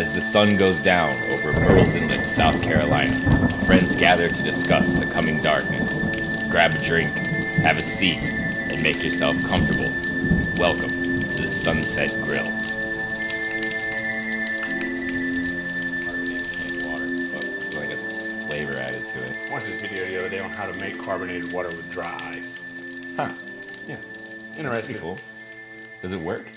As the sun goes down over Murrells Inlet, South Carolina, friends gather to discuss the coming darkness. Grab a drink, have a seat, and make yourself comfortable. Welcome to the Sunset Grill. Carbonated water. But like a flavor added to it. I watched this video the other day on how to make carbonated water with dry ice. Huh. Yeah, interesting. cool. Does it work?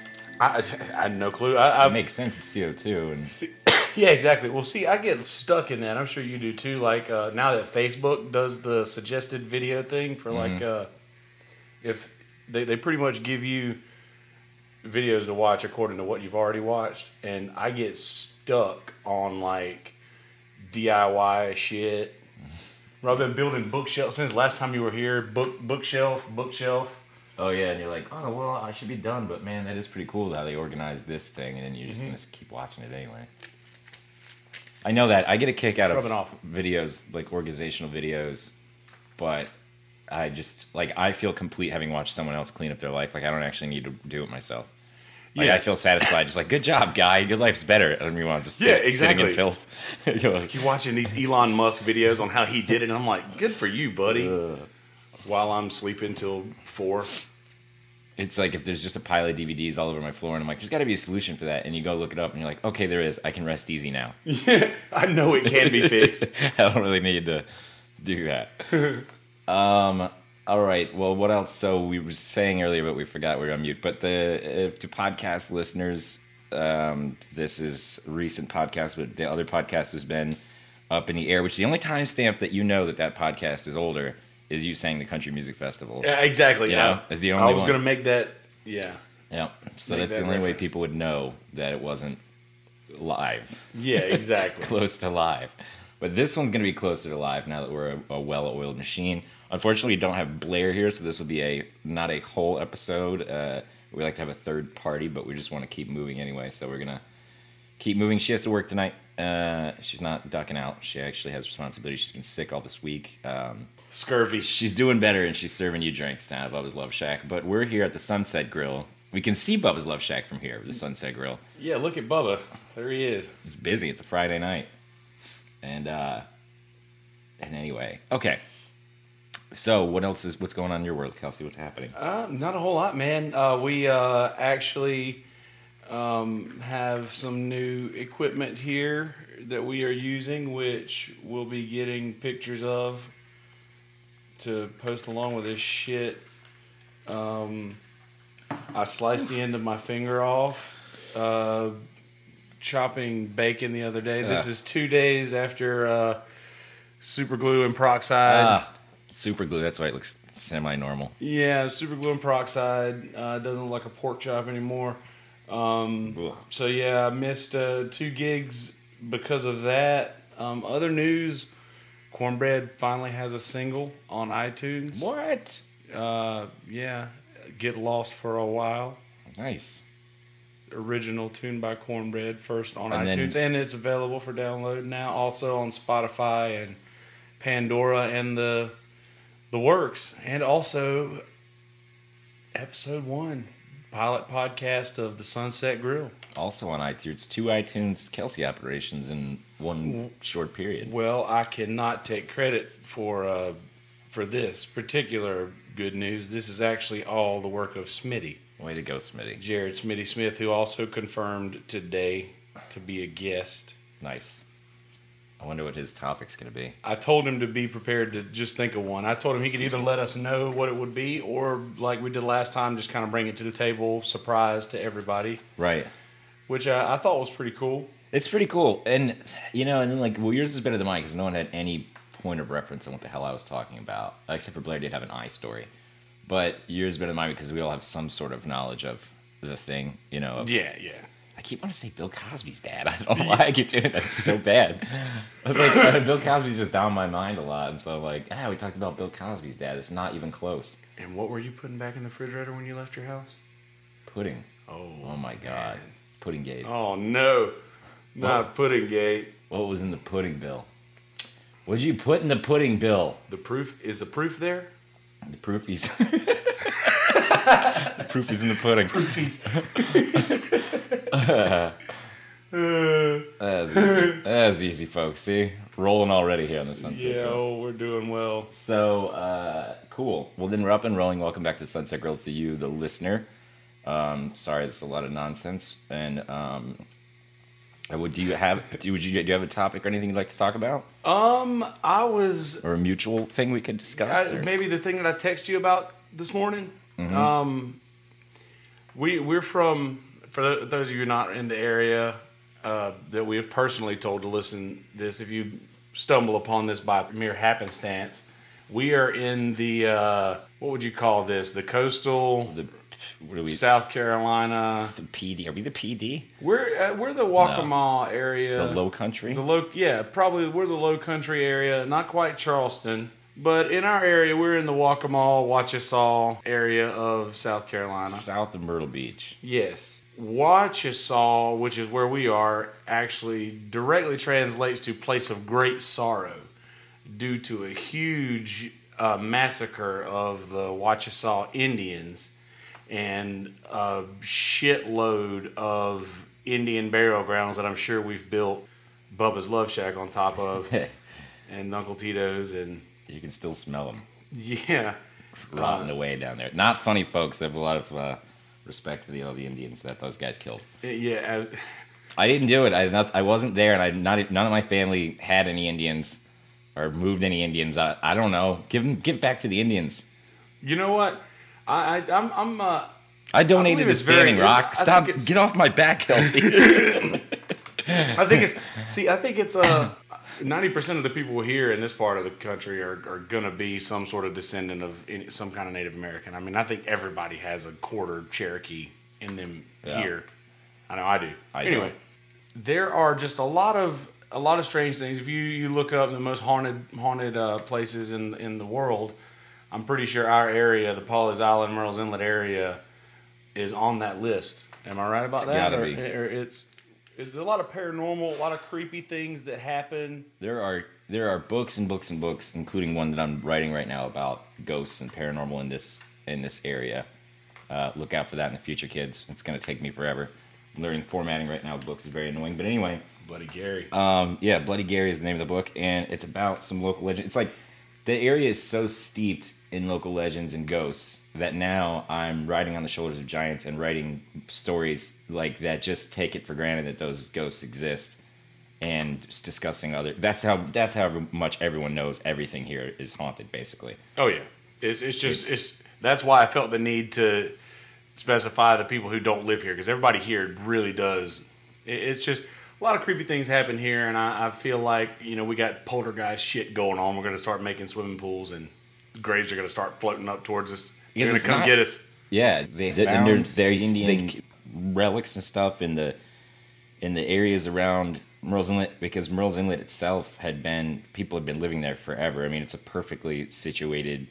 I, I had no clue. I, I It makes sense. It's CO2 and see, yeah, exactly. Well, see, I get stuck in that. I'm sure you do too. Like uh, now that Facebook does the suggested video thing for like, uh, if they they pretty much give you videos to watch according to what you've already watched, and I get stuck on like DIY shit. I've been building bookshelves since last time you were here. Book bookshelf, bookshelf. Oh yeah, and you're like, oh well, I should be done, but man, that is pretty cool how they organize this thing, and then you're just Mm-hmm. gonna keep watching it anyway. I know that I get a kick out of off. videos like organizational videos, but I just like I feel complete having watched someone else clean up their life. Like I don't actually need to do it myself. Like, Yeah. I feel satisfied. Just like, good job, guy. Your life's better. I don't mean, I'm just Yeah, sit- sitting in exactly. filth. You're like, keep watching these Elon Musk videos on how he did it, and I'm like, good for you, buddy. While I'm sleeping till four. it's like if there's just a pile of DVDs all over my floor, and I'm like, there's got to be a solution for that. And you go look it up, and you're like, okay, there is. I can rest easy now. I know it can be fixed. I don't really need to do that. um. All right. Well, what else? So we were saying earlier, but we forgot we were on mute. But the uh, to podcast listeners, um, this is a recent podcast, but the other podcast has been up in the air. Which is the only timestamp that you know that that podcast is older is you saying the country music festival. Yeah, exactly. You know, I, is the I was one. gonna make that. Yeah. Yeah. So Make that's the that only way people would know that it wasn't live. Yeah. Exactly. close to live. But this one's going to be closer to live now that we're a, a well-oiled machine. Unfortunately, we don't have Blair here, so this will be a not a whole episode. Uh, we like to have a third party, but we just want to keep moving anyway. So we're gonna keep moving. She has to work tonight. Uh, she's not ducking out. She actually has responsibility. She's been sick all this week. Um, Scurvy. she's doing better, and she's serving you drinks now at Bubba's Love Shack. But we're here at the Sunset Grill. We can see Bubba's Love Shack from here, the Sunset Grill. Yeah. Look at Bubba. There he is. It's busy. It's a Friday night. And uh and anyway, okay. So what else is what's going on in your world, Kelsey? What's happening? Uh, not a whole lot, man. Uh, we uh, actually um, have some new equipment here that we are using, which we'll be getting pictures of to post along with this shit. Um, I sliced the end of my finger off uh, chopping bacon the other day. This is two days after uh, super glue and peroxide. ah, super glue. That's why it looks semi-normal. Yeah, super glue and peroxide uh, doesn't look like a pork chop anymore. Um, so yeah, I missed uh, two gigs because of that. Um, other news: Cornbread finally has a single on iTunes. What? Uh, yeah, get lost for a while. Nice. Original tune by Cornbread, first on And then- iTunes, and it's available for download now. Also on Spotify and Pandora and the the works, and also episode one pilot podcast of the Sunset Grill. Also on iTunes, two iTunes Kelsey operations in one short period. Well, I cannot take credit for uh, for this particular good news. This is actually all the work of Smitty, Way to go, Smitty. Jared Smitty Smith, who also confirmed today to be a guest. Nice. I wonder what his topic's gonna be. I told him to be prepared to just think of one. I told him he could either let us know what it would be, or like we did last time, just kind of bring it to the table, surprise to everybody, Right. which I, I thought was pretty cool. It's pretty cool, and you know, and then like, well, yours is better than mine because no one had any point of reference on what the hell I was talking about, except for Blair did have an eye story, but yours is better than mine because we all have some sort of knowledge of the thing, you know. Of, Yeah, yeah. I keep wanting to say Bill Cosby's dad. I don't know why I keep doing that. It's so bad. I was like, uh, Bill Cosby's just down my mind a lot, and so I'm like, ah, we talked about Bill Cosby's dad. It's not even close. And what were you putting back in the refrigerator when you left your house? Pudding. Oh, Oh my god. Pudding gate. Oh no, not pudding gate. What was in the pudding bill? What'd you put in the pudding bill? The proof is the proof there. The proofies. the proofies in the pudding. Proofies. That's easy. That's easy, folks. See, rolling already here on the Sunset. yeah, Grill. oh, we're doing well. So uh, cool. Well, then we're up and rolling. Welcome back to Sunset Grill to you, the listener. Um, sorry, it's a lot of nonsense. And um, would do you have do would you do you have a topic or anything you'd like to talk about, Um, I was or a mutual thing we could discuss? I, maybe the thing that I text you about this morning. Mm-hmm. Um, we we're from for those of you not in the area uh, that we have personally told to listen this. If you stumble upon this by mere happenstance, we are in the uh, what would you call this? The coastal the what are we? South Carolina. the PD? Are we the PD? We're uh, we're the Waccamaw area. The Low Country? The low, yeah, probably we're the low country area, not quite Charleston, but in our area, we're in the Waccamaw, Wachesaw area of South Carolina. South of Myrtle Beach. Yes. Wachesaw, which is where we are, actually directly translates to place of great sorrow due to a huge uh, massacre of the Wachesaw Indians and a shitload of Indian burial grounds that I'm sure we've built Bubba's Love Shack on top of and Uncle Tito's and you can still smell them yeah. rotting away down there. Not funny, folks. I have a lot of uh, respect for the all the Indians that those guys killed. Yeah, I didn't do it. I not, I wasn't there, and I not none of my family had any Indians or moved any Indians. I, I don't know. Give them give back to the Indians. you know what? I, I I'm I'm uh, I donated believe to it's very- Standing Rock. Stop! Get off my back, Kelsey. I think it's see. I think it's uh ninety percent of the people here in this part of the country are, are gonna be some sort of descendant of any, some kind of Native American. I mean, I think everybody has a quarter Cherokee in them Yeah. here. I know I do. I do. anyway, there are just a lot of a lot of strange things. If you, you look up the most haunted haunted uh, places in in the world, I'm pretty sure our area, the Pawleys Island, Murrells Inlet area, is on that list. Am I right about It's that? gotta Or- be. or it's is there a lot of paranormal, a lot of creepy things that happen. there are there are books and books and books, including one that I'm writing right now about ghosts and paranormal in this in this area. Uh, look out for that in the future, kids. It's going to take me forever. I'm learning formatting right now. Books is very annoying, but anyway. Bloody Gary. Um, yeah, Bloody Gary is the name of the book, and it's about some local legend. It's like the area is so steeped in local legends and ghosts that now I'm riding on the shoulders of giants and writing stories like that. Just take it for granted that those ghosts exist, and just discussing other. That's how. That's how much everyone knows everything here is haunted, basically. oh yeah, it's it's just It's- it's, that's why I felt the need to specify the people who don't live here because everybody here really does. It's just a lot of creepy things happen here, and I, I feel like you know we got poltergeist shit going on. We're gonna start making swimming pools and graves are gonna start floating up towards us. They're gonna come not- get us. Yeah, they Found- and they're, they're Indian relics and stuff in the in the areas around Murrells Inlet because Murrells Inlet itself had been people had been living there forever. I mean, it's a perfectly situated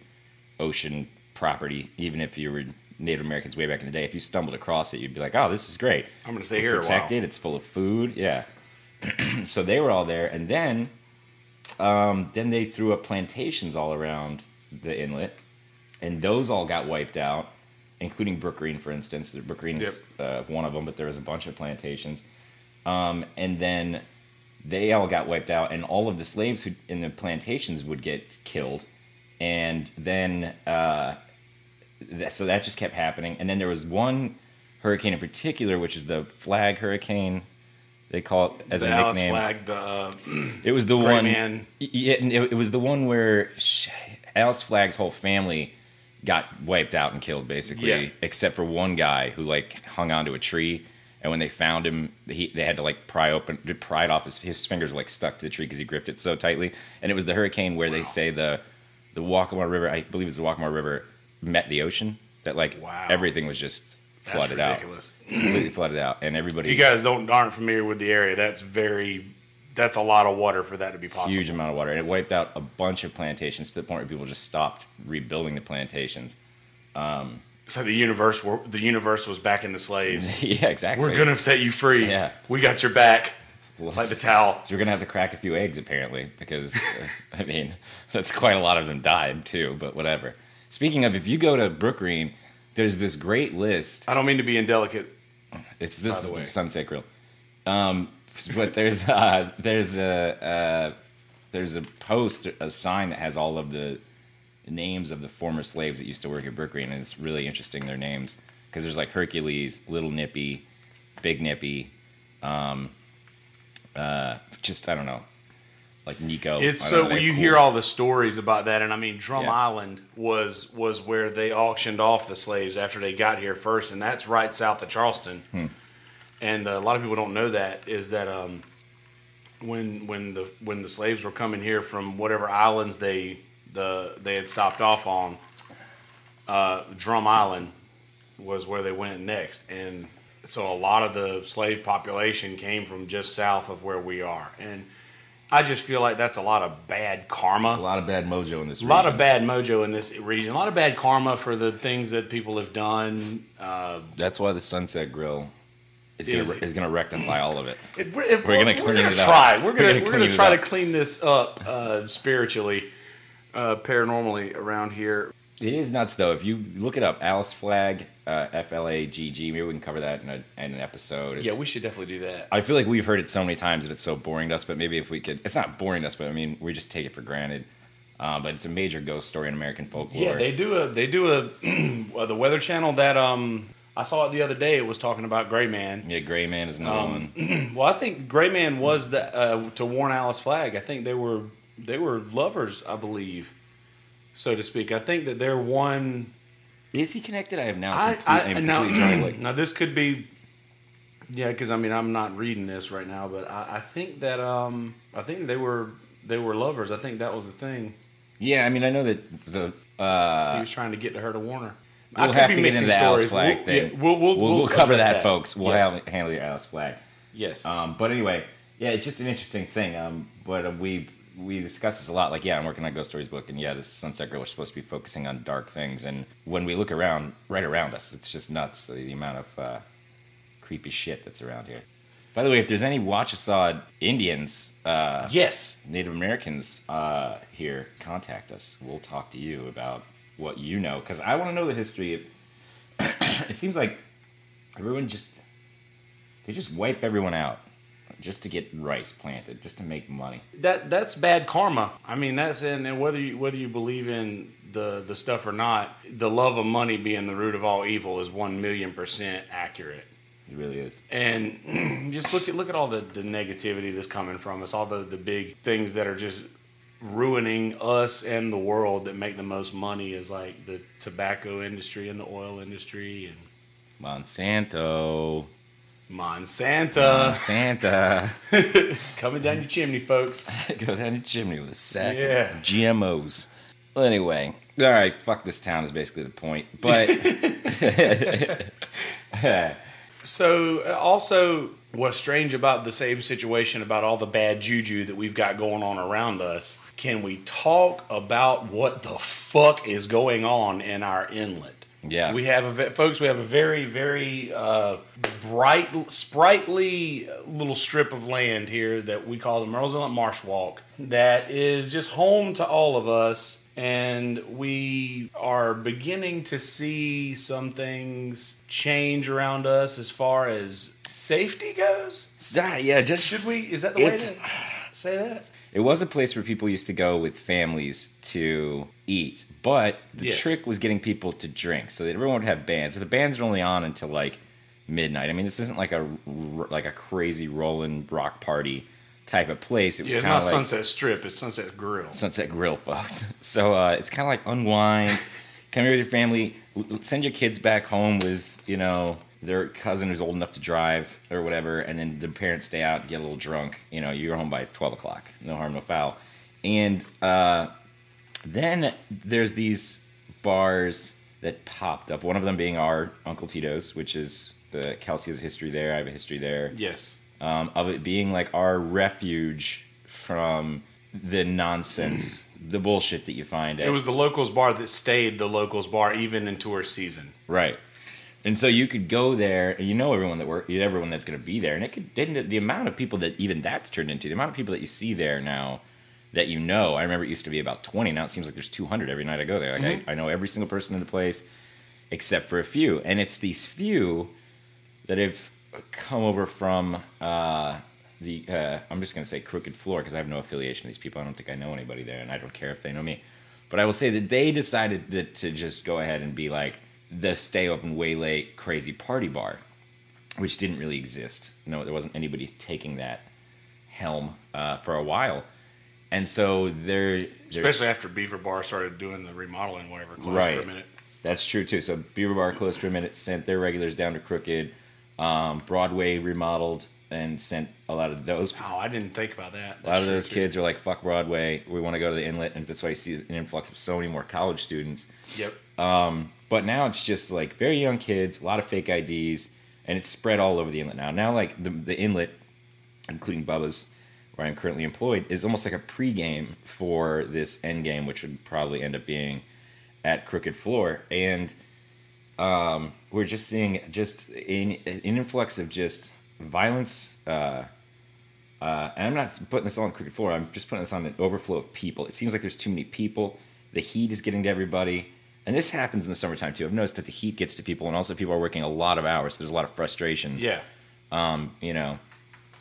ocean property. Even if you were Native Americans way back in the day, if you stumbled across it, you'd be like, "Oh, this is great." I'm gonna stay here a while. protected. It's full of food. Yeah. so they were all there, and then, um, then they threw up plantations all around the inlet, and those all got wiped out, including Brook Green, for instance. Brook Green is uh, one of them, but there was a bunch of plantations. Um, and then they all got wiped out, and all of the slaves who in the plantations would get killed, and then uh, that, so that just kept happening. And then there was one hurricane in particular, which is the Flagg Hurricane. They call it as The a Alice nickname. flag, the uh, It was the one. Man. Yeah, it, it was the one where Alice Flagg's whole family got wiped out and killed, basically, Yeah. except for one guy who like hung onto a tree. And when they found him, he, they had to like pry open, pry it off his his fingers, like stuck to the tree because he gripped it so tightly. And it was the hurricane where they say the the Waccamaw River, I believe it's the Waccamaw River, met the ocean. That like Wow. everything was just That's flooded ridiculous. out, completely flooded out, and everybody If you guys don't aren't familiar with the area, that's very that's a lot of water for that to be possible. huge amount of water, and it wiped out a bunch of plantations to the point where people just stopped rebuilding the plantations. So the universe were, the universe was back in the slaves. yeah, exactly. We're gonna set you free. Yeah. We got your back. Well, Like the towel. You're gonna have to crack a few eggs apparently, because uh, I mean that's quite a lot of them died too. But whatever. Speaking of, if you go to Brook Green, there's this great list. I don't mean to be indelicate. It's this By the way. Sunset Grill. Um, but there's uh, there's a uh, there's a post, a sign that has all of the names of the former slaves that used to work at Brook Green, and it's really interesting their names because there's like Hercules, Little Nippy, Big Nippy, um, uh, just I don't know, like Nico. It's so know, you cool. hear all the stories about that, and I mean, Drum Yeah. Island was was where they auctioned off the slaves after they got here first, and that's right south of Charleston. Hmm. And uh, a lot of people don't know that is that um, when when the when the slaves were coming here from whatever islands they the they had stopped off on, uh, Drum Island was where they went next, and so a lot of the slave population came from just south of where we are, and I just feel like that's a lot of bad karma. a lot of bad mojo in this. A lot of region. bad mojo in this region. A lot of bad karma for the things that people have done. Uh, That's why the Sunset Grill is gonna, Is- is gonna rectify all of it. it, it, We're gonna we're gonna it try. We're We're gonna gonna we're gonna try to clean this up uh, spiritually, uh, paranormally around here. It is nuts though. If you look it up, Alice Flagg, uh, F L A G G. Maybe we can cover that in, a, in an episode. It's- Yeah, we should definitely do that. I feel like we've heard it so many times that it's so boring to us. But maybe if we could, it's not boring to us. But I mean, we just take it for granted. Uh, but it's a major ghost story in American folklore. Yeah, they do a they do a uh, the Weather Channel that um I saw it the other day. It was talking about Gray Man. yeah, Gray Man is another Um, one. Well, I think Gray Man was the uh, to warn Alice Flagg. I think they were they were lovers, I believe, so to speak. I think that they're one. Is he connected? I have now. I, complete- I I'm now, completely drawing a blank. now this could be, yeah, because I mean I'm not reading this right now, but I, I think that um I think they were they were lovers. I think that was the thing. Yeah, I mean, I know that the. uh, He was trying to get to her to warn her. We'll could have be to get into the Alice stories. Flag We'll- thing. yeah, we'll, we'll, we'll, we'll cover address that, folks. We'll yes. have, handle your Alice Flagg. yes. Um, but anyway, yeah, it's just an interesting thing. Um, but uh, we we discuss this a lot. Like, yeah, I'm working on Ghost Stories book, and yeah, this Sunset Grill is supposed to be focusing on dark things. And when we look around, right around us, it's just nuts the, the amount of uh, creepy shit that's around here. By the way, if there's any Wachesaw Indians, uh, yes. Native Americans uh, here, contact us. We'll talk to you about what you know, because I want to know the history. Of, it seems like everyone just they just wipe everyone out just to get rice planted, just to make money. that that's bad karma. I mean, that's in and whether you whether you believe in the the stuff or not, the love of money being the root of all evil is one million percent accurate. It really is. And just look at look at all the, the negativity that's coming from us, all the the big things that are just ruining us and the world that make the most money is like the tobacco industry and the oil industry and Monsanto. Monsanto Monsanto. coming down your chimney, folks. Go down the chimney with a sack Yeah. of GMOs. Well, anyway, all right. Fuck this town is basically the point. But So, uh, also, what's strange about the same situation about all the bad juju that we've got going on around us? Can we talk about what the fuck is going on in our inlet? Yeah. we have a folks. We have a very, very uh, bright, sprightly little strip of land here that we call the Murrells Inlet Marsh Walk. That is just home to all of us, and we are beginning to see some things change around us as far as safety goes. Ah, yeah, just Should we? Is that the way to say that? It was a place where people used to go with families to eat, but the Yes. trick was getting people to drink. So that everyone would have bands, but the bands are only on until like midnight. I mean, this isn't like a like a crazy rolling rock party type of place. It was Yeah, it's not like Sunset Strip. It's Sunset Grill. Sunset Grill, folks. So uh, it's kind of like unwind, come here with your family, send your kids back home with you know their cousin who's old enough to drive or whatever, and then the parents stay out, get a little drunk. You know, you're home by twelve o'clock. No harm, no foul. And uh, then there's these bars that popped up. One of them being our Uncle Tito's, which is uh, Kelsey has a history there. I have a history there Yes. Um, of it being like our refuge from the nonsense, the bullshit that you find. At, It was the locals bar that stayed the locals bar even in tourist season. right, and so you could go there, and you know everyone that work, everyone that's going to be there, and it could didn't the amount of people that even that's turned into the amount of people that you see there now that you know. I remember it used to be about twenty. Now it seems like there's two hundred every night I go there. Like I, I know every single person in the place except for a few, and it's these few that have come over from uh, the. Uh, I'm just going to say Crooked Floor because I have no affiliation with these people. I don't think I know anybody there, and I don't care if they know me. But I will say that they decided to, to just go ahead and be like the stay open way late crazy party bar, which didn't really exist. No, there wasn't anybody taking that helm uh, for a while, and so there. Especially after Beaver Bar started doing the remodeling, whatever, closed Right. for a minute. That's true too. So Beaver Bar closed for a minute, sent their regulars down to Crooked. Um, Broadway remodeled and sent a lot of those. Oh, I didn't think about that. A lot of those kids are like, "Fuck Broadway. We want to go to the Inlet," and that's why you see an influx of so many more college students. Yep. Um, But now it's just like very young kids, a lot of fake IDs, and it's spread all over the Inlet now. Now, like the the Inlet, including Bubba's, where I'm currently employed, is almost like a pregame for this end game, which would probably end up being at Crooked Floor, and um, we're just seeing just an, an influx of just violence. Uh, uh, and I'm not putting this all on Crooked Floor. I'm just putting this on an overflow of people. It seems like there's too many people. The heat is getting to everybody, and this happens in the summertime too. I've noticed that the heat gets to people, and also people are working a lot of hours. So there's a lot of frustration Yeah. um, you know,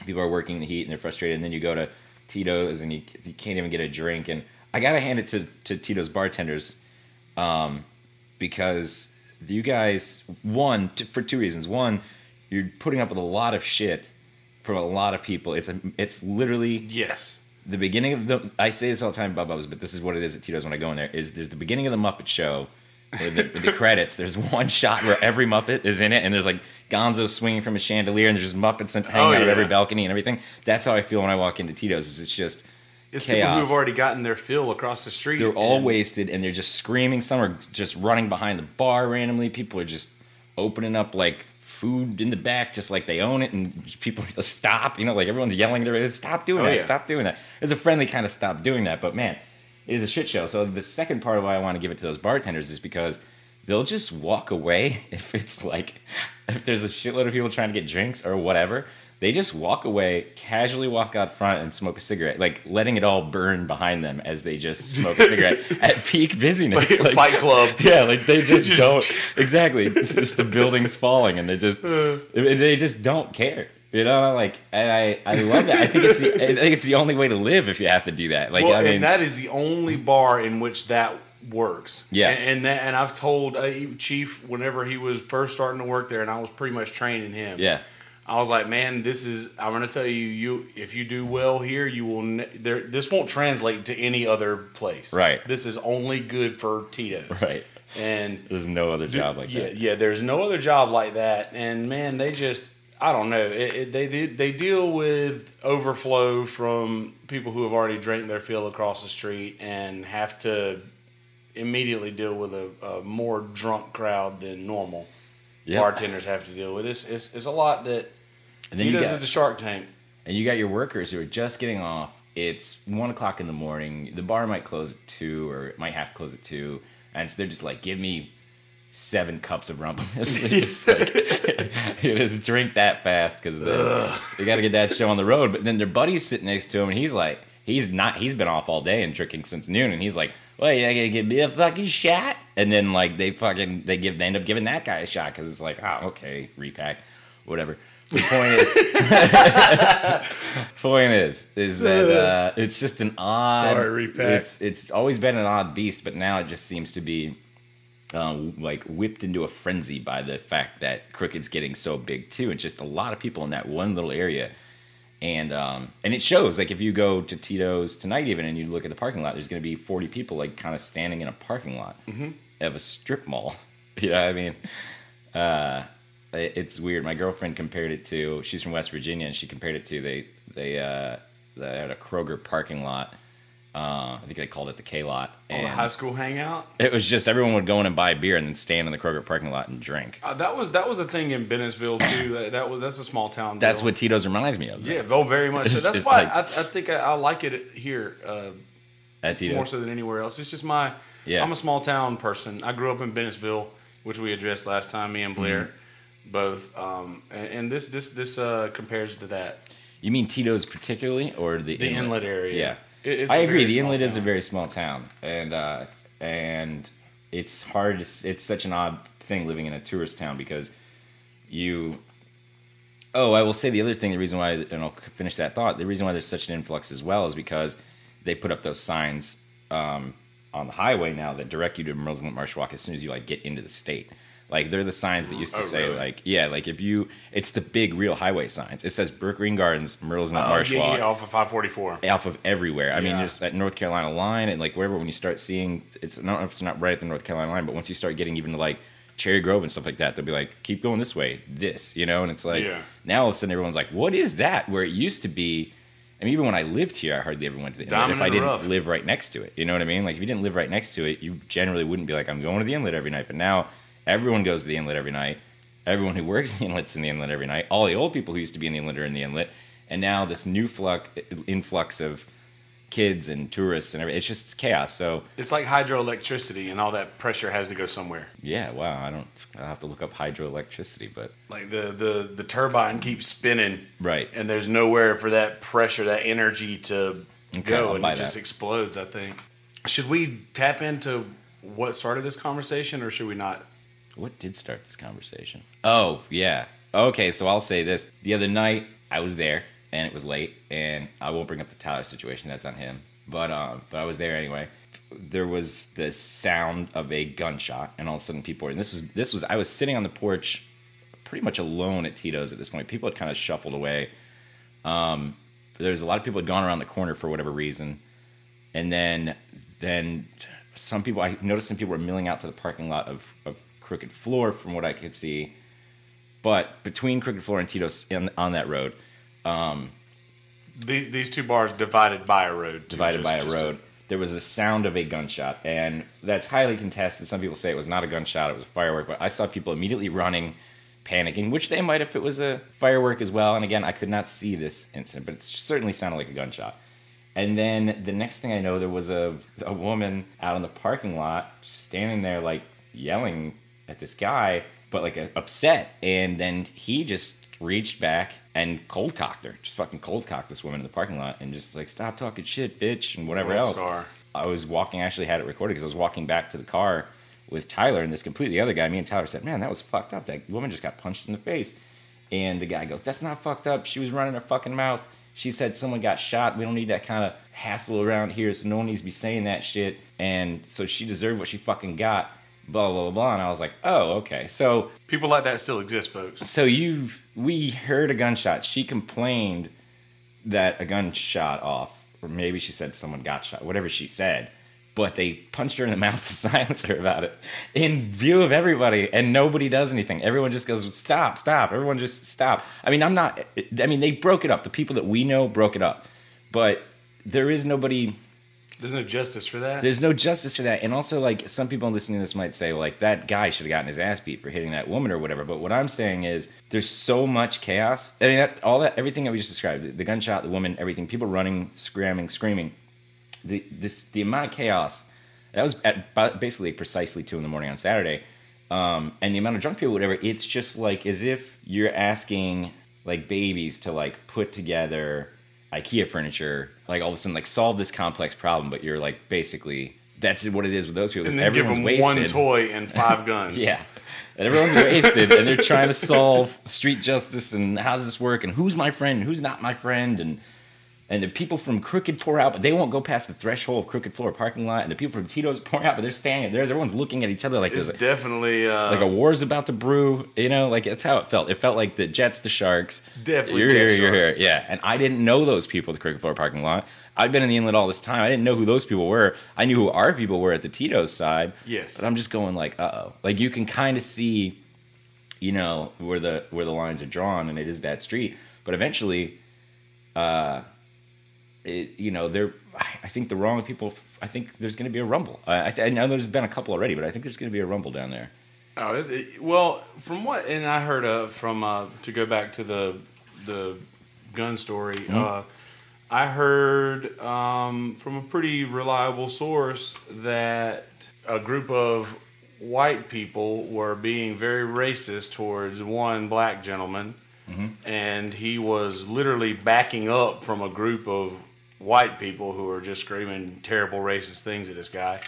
people are working in the heat and they're frustrated, and then you go to Tito's and you, you can't even get a drink. And I gotta hand it to, to Tito's bartenders, um, because you guys, one, t- for two reasons. One, you're putting up with a lot of shit from a lot of people. It's a, it's literally Yes. the beginning of the I say this all the time about Bubba's, but this is what it is at Tito's when I go in there. Is there's the beginning of the Muppet Show, where the, the credits. There's one shot where every Muppet is in it, and there's like Gonzo swinging from a chandelier, and there's just Muppets hanging Oh, out of every balcony and everything. That's how I feel when I walk into Tito's. Is it's just It's people chaos. who've already gotten their fill across the street. They're all wasted, and they're just screaming. Some are just running behind the bar randomly. People are just opening up like food in the back, just like they own it, and people are just stop. You know, like everyone's yelling at everybody, "Stop doing Oh, that! yeah. Stop doing that!" There's a friendly kind of stop doing that, but man, it is a shit show. So the second part of why I want to give it to those bartenders is because they'll just walk away if it's like if there's a shitload of people trying to get drinks or whatever. They just walk away, casually walk out front and smoke a cigarette, like letting it all burn behind them as they just smoke a cigarette at peak busyness. Like, Fight Club. Yeah, like they just Just- don't exactly. Just the building's falling, and they just they just don't care. You know, like and I I love that. I think it's the I think it's the only way to live if you have to do that. Like well, I mean, and that is the only bar in which that works. Yeah. and, and that, and I've told uh, Chief whenever he was first starting to work there, and I was pretty much training him. yeah, I was like, man, this is. I'm gonna tell you, you if you do well here, you will. Ne- there, this won't translate to any other place. Right. This is only good for Tito. right. And There's no other job like yeah, that. yeah. There's no other job like that, and man, they just. I don't know. It, it, they, they they deal with overflow from people who have already drank their fill across the street and have to immediately deal with a, a more drunk crowd than normal Yep. bartenders have to deal with. It's, it's, it's a lot that And then you Tito's got is the Shark Tank. and you got your workers who are just getting off. It's one o'clock in the morning. The bar might close at two, or it might have to close at two, and so they're just like, "Give me seven cups of rum." it's just like, you just drink that fast because they got to get that show on the road. But then their buddy's sitting next to him, and he's like, he's not, he's been off all day and drinking since noon, and he's like, "Well, you gonna give me a fucking shot?" And then like they fucking they give they end up giving that guy a shot because it's like, oh, okay, repack, whatever. The point is, point is, is that uh, it's just an odd. Sorry, repack. It's it's always been an odd beast, but now it just seems to be uh, like whipped into a frenzy by the fact that Crooked's getting so big too. It's just a lot of people in that one little area, and um, and it shows. Like if you go to Tito's tonight, even and you look at the parking lot, there's going to be 40 people like kind of standing in a parking lot of a strip mall. You know what I mean? Uh, it- it's weird. My girlfriend compared it to. She's from West Virginia, and she compared it to they they uh, they had a Kroger parking lot. Uh, I think they called it the K lot, and the high school hangout. it was just everyone would go in and buy beer and then stand in the Kroger parking lot and drink. Uh, that was that was a thing in Bennettsville too. That, that was that's a small town. That's deal. what Tito's reminds me of. Yeah, oh, very much. So that's why like- I, I think I, I like it here uh, at Tito's. more so than anywhere else. It's just my. Yeah. I'm a small town person. I grew up in Bennettsville, which we addressed last time. Me and Blair, Mm-hmm. both. Um, and, and this this this uh, compares to that. You mean Tito's particularly, or the The inlet area. Yeah, It- it's I agree. The inlet is a very small town, and uh, and it's hard. To, s- it's such an odd thing living in a tourist town because you Oh, I will say the other thing. The reason why, and I'll finish that thought. The reason why there's such an influx as well is because they put up those signs um, on the highway now that direct you to Inlet Marsh Walk as soon as you like get into the state. Like they're the signs that used to Oh, say really? like yeah, like if you, it's the big real highway signs. It says Brook Green Gardens, Murrells Inlet Marsh Oh, yeah, Walk yeah, off of 544. off of everywhere. I mean, just at North Carolina line and like wherever when you start seeing it's I don't know if it's not right at the North Carolina line, but once you start getting even to like Cherry Grove and stuff like that, they'll be like, keep going this way, this, you know, and it's like Yeah. now all of a sudden everyone's like, what is that? Where it used to be. I mean, even when I lived here, I hardly ever went to the inlet if I didn't rough. live right next to it. You know what I mean? Like if you didn't live right next to it, you generally wouldn't be like, I'm going to the inlet every night. But now everyone goes to the inlet every night. Everyone who works in the inlet's in the inlet every night. All the old people who used to be in the inlet are in the inlet. And now this new flux, influx of kids and tourists and everything, it's just chaos. So It's like hydroelectricity, and all that pressure has to go somewhere. yeah, wow. I don't. I'll have to look up hydroelectricity, but Like the the the turbine keeps spinning, right. and there's nowhere for that pressure, that energy to Okay, go, I'll and it just that. explodes. I think. Should we tap into what started this conversation, or should we not? What did start this conversation? Oh, yeah. Okay, so I'll say this. The other night, I was there, and it was late, and I won't bring up the Tyler situation. That's on him. But um, but I was there anyway. There was the sound of a gunshot, and all of a sudden, people were. And this was this was. I was sitting on the porch, pretty much alone at Tito's at this point. People had kind of shuffled away. Um, there was a lot of people had gone around the corner for whatever reason, and then then some people I noticed some people were milling out to the parking lot of, of Crooked Floor from what I could see. But between Crooked Floor and Tito's in, on that road, Um, these, these two bars divided by a road. divided just- by a road, there was the sound of a gunshot, and that's highly contested. Some people say it was not a gunshot; it was a firework. But I saw people immediately running, panicking, which they might if it was a firework as well. And again, I could not see this incident, but it certainly sounded like a gunshot. And then the next thing I know, there was a a woman out in the parking lot, standing there like yelling at this guy, but like upset. And then he just reached back and cold cocked her, just fucking cold cocked this woman in the parking lot, and just like stop talking shit, bitch, and whatever World else. star. I was walking, I actually had it recorded because I was walking back to the car with Tyler and this completely other guy. Me and Tyler said, "Man, that was fucked up. That woman just got punched in the face." And the guy goes, "That's not fucked up. She was running her fucking mouth. She said someone got shot. We don't need that kind of hassle around here. So no one needs to be saying that shit. And so she deserved what she fucking got." Blah blah blah. blah. And I was like, "Oh, okay." So People like that still exist, folks. so you've we heard a gunshot. She complained that a gun shot off, or maybe she said someone got shot, whatever she said. But they punched her in the mouth to silence her about it in view of everybody, and nobody does anything. Everyone just goes, "Stop, stop!" Everyone just stop. I mean, I'm not. I mean, they broke it up. The people that we know broke it up, but there is nobody There's no justice for that. there's no justice for that. And also, like, some people listening to this might say, like, that guy should have gotten his ass beat for hitting that woman or whatever. But what I'm saying is, there's so much chaos. I mean, that, all that, everything that we just described the, gunshot, the woman, everything, people running, screaming, screaming. The, this, the amount of chaos, that was at basically precisely two in the morning on Saturday. Um, and the amount of drunk people, whatever, it's just like as if you're asking, like, babies to, like, put together IKEA furniture, like all of a sudden, like solve this complex problem, but you're like basically that's what it is with those people. and then give them wasted. one toy and five guns. Yeah, and everyone's wasted, and they're trying to solve street justice and how does this work, and who's my friend, and who's not my friend, and and the people from Crooked pour out, but they won't go past the threshold of Crooked Floor parking lot, and the people from Tito's pour out, but they're standing there. Everyone's looking at each other like It's a- definitely uh, like a war's about to brew. You know, like that's how it felt. It felt like the Jets, the Sharks. Definitely You're here, you're here. Yeah, and I didn't know those people at the Crooked Floor parking lot. I'd been in the inlet all this time. I didn't know who those people were. I knew who our people were at the Tito's side. Yes. but I'm just going like, uh oh. Like you can kind of see, you know, where the where the lines are drawn, and it is that street. But eventually, uh, it, you know, there. I think the wrong people. I think there's going to be a rumble. I, I, I know there's been a couple already, but I think there's going to be a rumble down there. Oh, it- well, from what and I heard uh, from uh, to go back to the the gun story. Mm-hmm. Uh, I heard um, from a pretty reliable source that a group of white people were being very racist towards one black gentleman, Mm-hmm. and he was literally backing up from a group of white people who are just screaming terrible racist things at this guy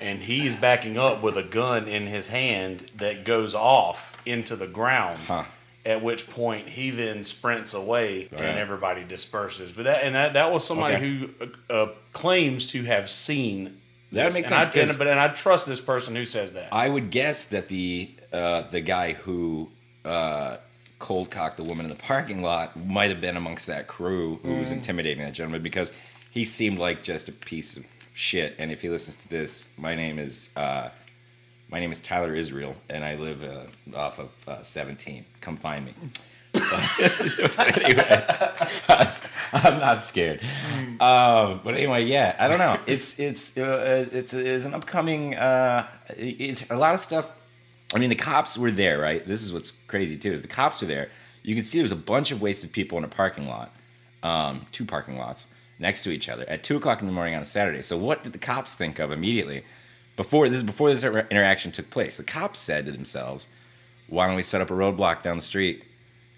and he's backing up with a gun in his hand that goes off into the ground. Huh. At which point he then sprints away Right. and everybody disperses. But that and that, that was somebody Okay. who uh, uh, claims to have seen. That this. makes And I- sense, and- but and I trust this person who says that. I would guess that the uh, the guy who uh, cold cocked the woman in the parking lot might have been amongst that crew who Mm. was intimidating that gentleman because he seemed like just a piece of shit. And if he listens to this, my name is uh, my name is Tyler Israel, and I live uh, off of uh, 17. Come find me. But anyway, I'm not scared. Um, but anyway, yeah, I don't know. It's it's uh, it's it's an upcoming. Uh, it's a lot of stuff. I mean, the cops were there, right? This is what's crazy too. Is the cops are there. You can see there's a bunch of wasted people in a parking lot, um, two parking lots next to each other at two o'clock in the morning on a Saturday. So what did the cops think of immediately? Before this is before this interaction took place. The cops said to themselves, "Why don't we set up a roadblock down the street?"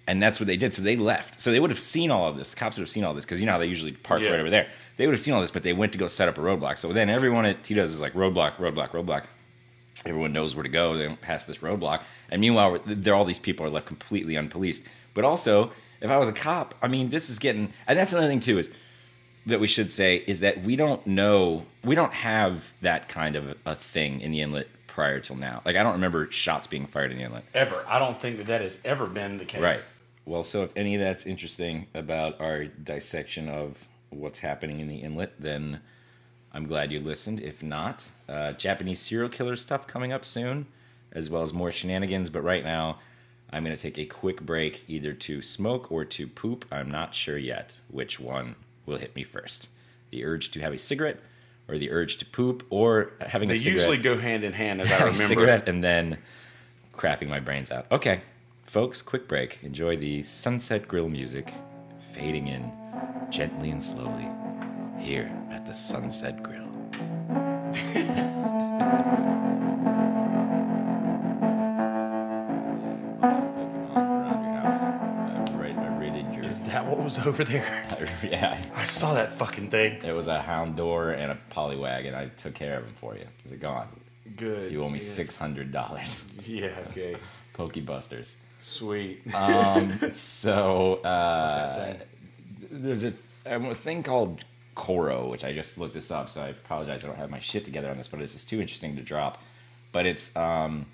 And that's what they did. So they left. So they would have seen all of this. The cops would have seen all this because you know how they usually park Yeah. right over there. They would have seen all this, but they went to go set up a roadblock. So then everyone at Tito's is like roadblock, roadblock, roadblock. Everyone knows where to go. They don't pass this roadblock. And meanwhile, there all these people are left completely unpoliced. But also, if I was a cop, I mean, this is getting. And that's another thing too is that we should say is that we don't know, we don't have that kind of a thing in the inlet prior till now. Like I don't remember shots being fired in the inlet. ever. I don't think that that has ever been the case. Right. Well, so if any of that's interesting about our dissection of what's happening in the inlet, then I'm glad you listened. If not, uh, Japanese serial killer stuff coming up soon, as well as more shenanigans. But right now, I'm going to take a quick break either to smoke or to poop. I'm not sure yet which one will hit me first. The urge to have a cigarette, or the urge to poop, or having They a cigarette usually go hand in hand, as I remember. cigarette and then crapping my brains out. Okay, folks, quick break. Enjoy the Sunset Grill music fading in gently and slowly here at the Sunset Grill. Was over there? yeah, I saw that fucking thing. it was a Houndour and a Poliwag, and I took care of them for you. They're gone. Good. You owe me yeah. six hundred dollars. Yeah. Okay. Pokey Busters. Sweet. Um, so uh, there's a, um, a thing called Koro, which I just looked this up, so I apologize. I don't have my shit together on this, but this is too interesting to drop. But it's um,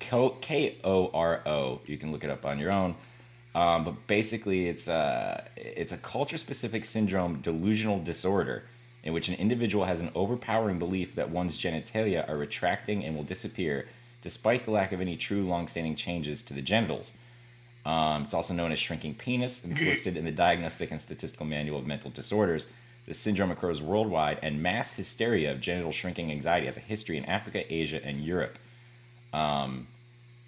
K O R O. You can look it up on your own. Um, but basically, it's a it's a culture specific syndrome delusional disorder in which an individual has an overpowering belief that one's genitalia are retracting and will disappear, despite the lack of any true long-standing changes to the genitals. Um, it's also known as shrinking penis, and it's listed in the Diagnostic and Statistical Manual of Mental Disorders. The syndrome occurs worldwide, and mass hysteria of genital shrinking anxiety has a history in Africa, Asia, and Europe. Um,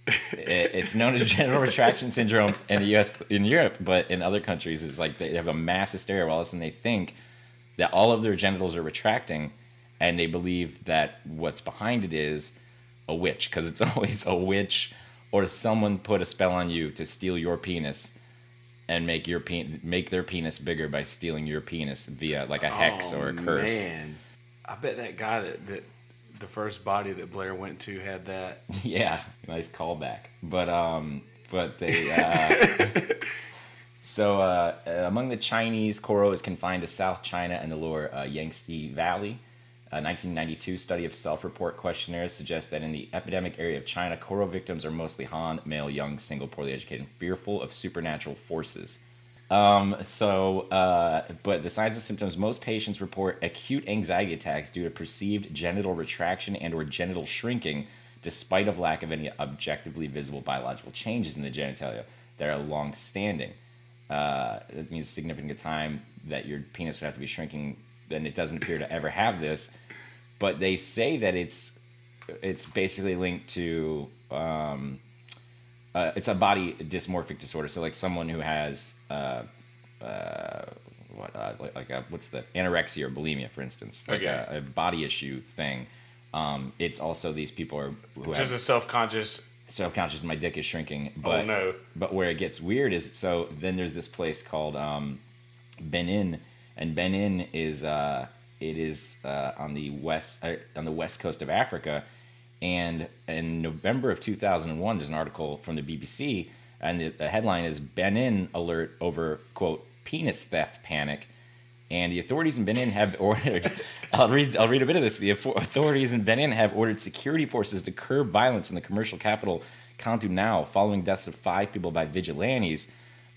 it- it's known as genital retraction syndrome in the U.S. in Europe, but in other countries, it's like they have a mass hysteria. All of they think that all of their genitals are retracting, and they believe that what's behind it is a witch, because it's always a witch or someone put a spell on you to steal your penis and make your pe- make their penis bigger by stealing your penis via like a hex or a oh, curse. Oh, Man, I bet that guy that, that the first body that Blair went to had that. Yeah, nice callback. But um, but they uh, so uh, uh, among the Chinese, Koro is confined to South China and the lower uh, Yangtze Valley. A 1992 study of self-report questionnaires suggests that in the epidemic area of China, Koro victims are mostly Han, male, young, single, poorly educated, and fearful of supernatural forces. Um, so, uh, but the signs and symptoms, most patients report acute anxiety attacks due to perceived genital retraction and or genital shrinking, despite of lack of any objectively visible biological changes in the genitalia that are long-standing. Uh, it means significant time that your penis would have to be shrinking, then it doesn't appear to ever have this. But they say that it's it's basically linked to um, uh, it's a body dysmorphic disorder. So like someone who has uh, uh, what uh, like, like a, what's the anorexia or bulimia, for instance, like Okay. a, a body issue thing. Um, it's also these people are who Just have a self-conscious. self-conscious. My dick is shrinking, but oh no. but where it gets weird is so then there's this place called um, Benin, and Benin is uh, it is uh, on the west uh, on the west coast of Africa, and in November of 2001, there's an article from the BBC And the, the headline is Benin alert over quote penis theft panic. And the authorities in Benin have ordered. I'll read. I'll read a bit of this. The authorities in Benin have ordered security forces to curb violence in the commercial capital, Cotonou, following deaths of five people by vigilantes.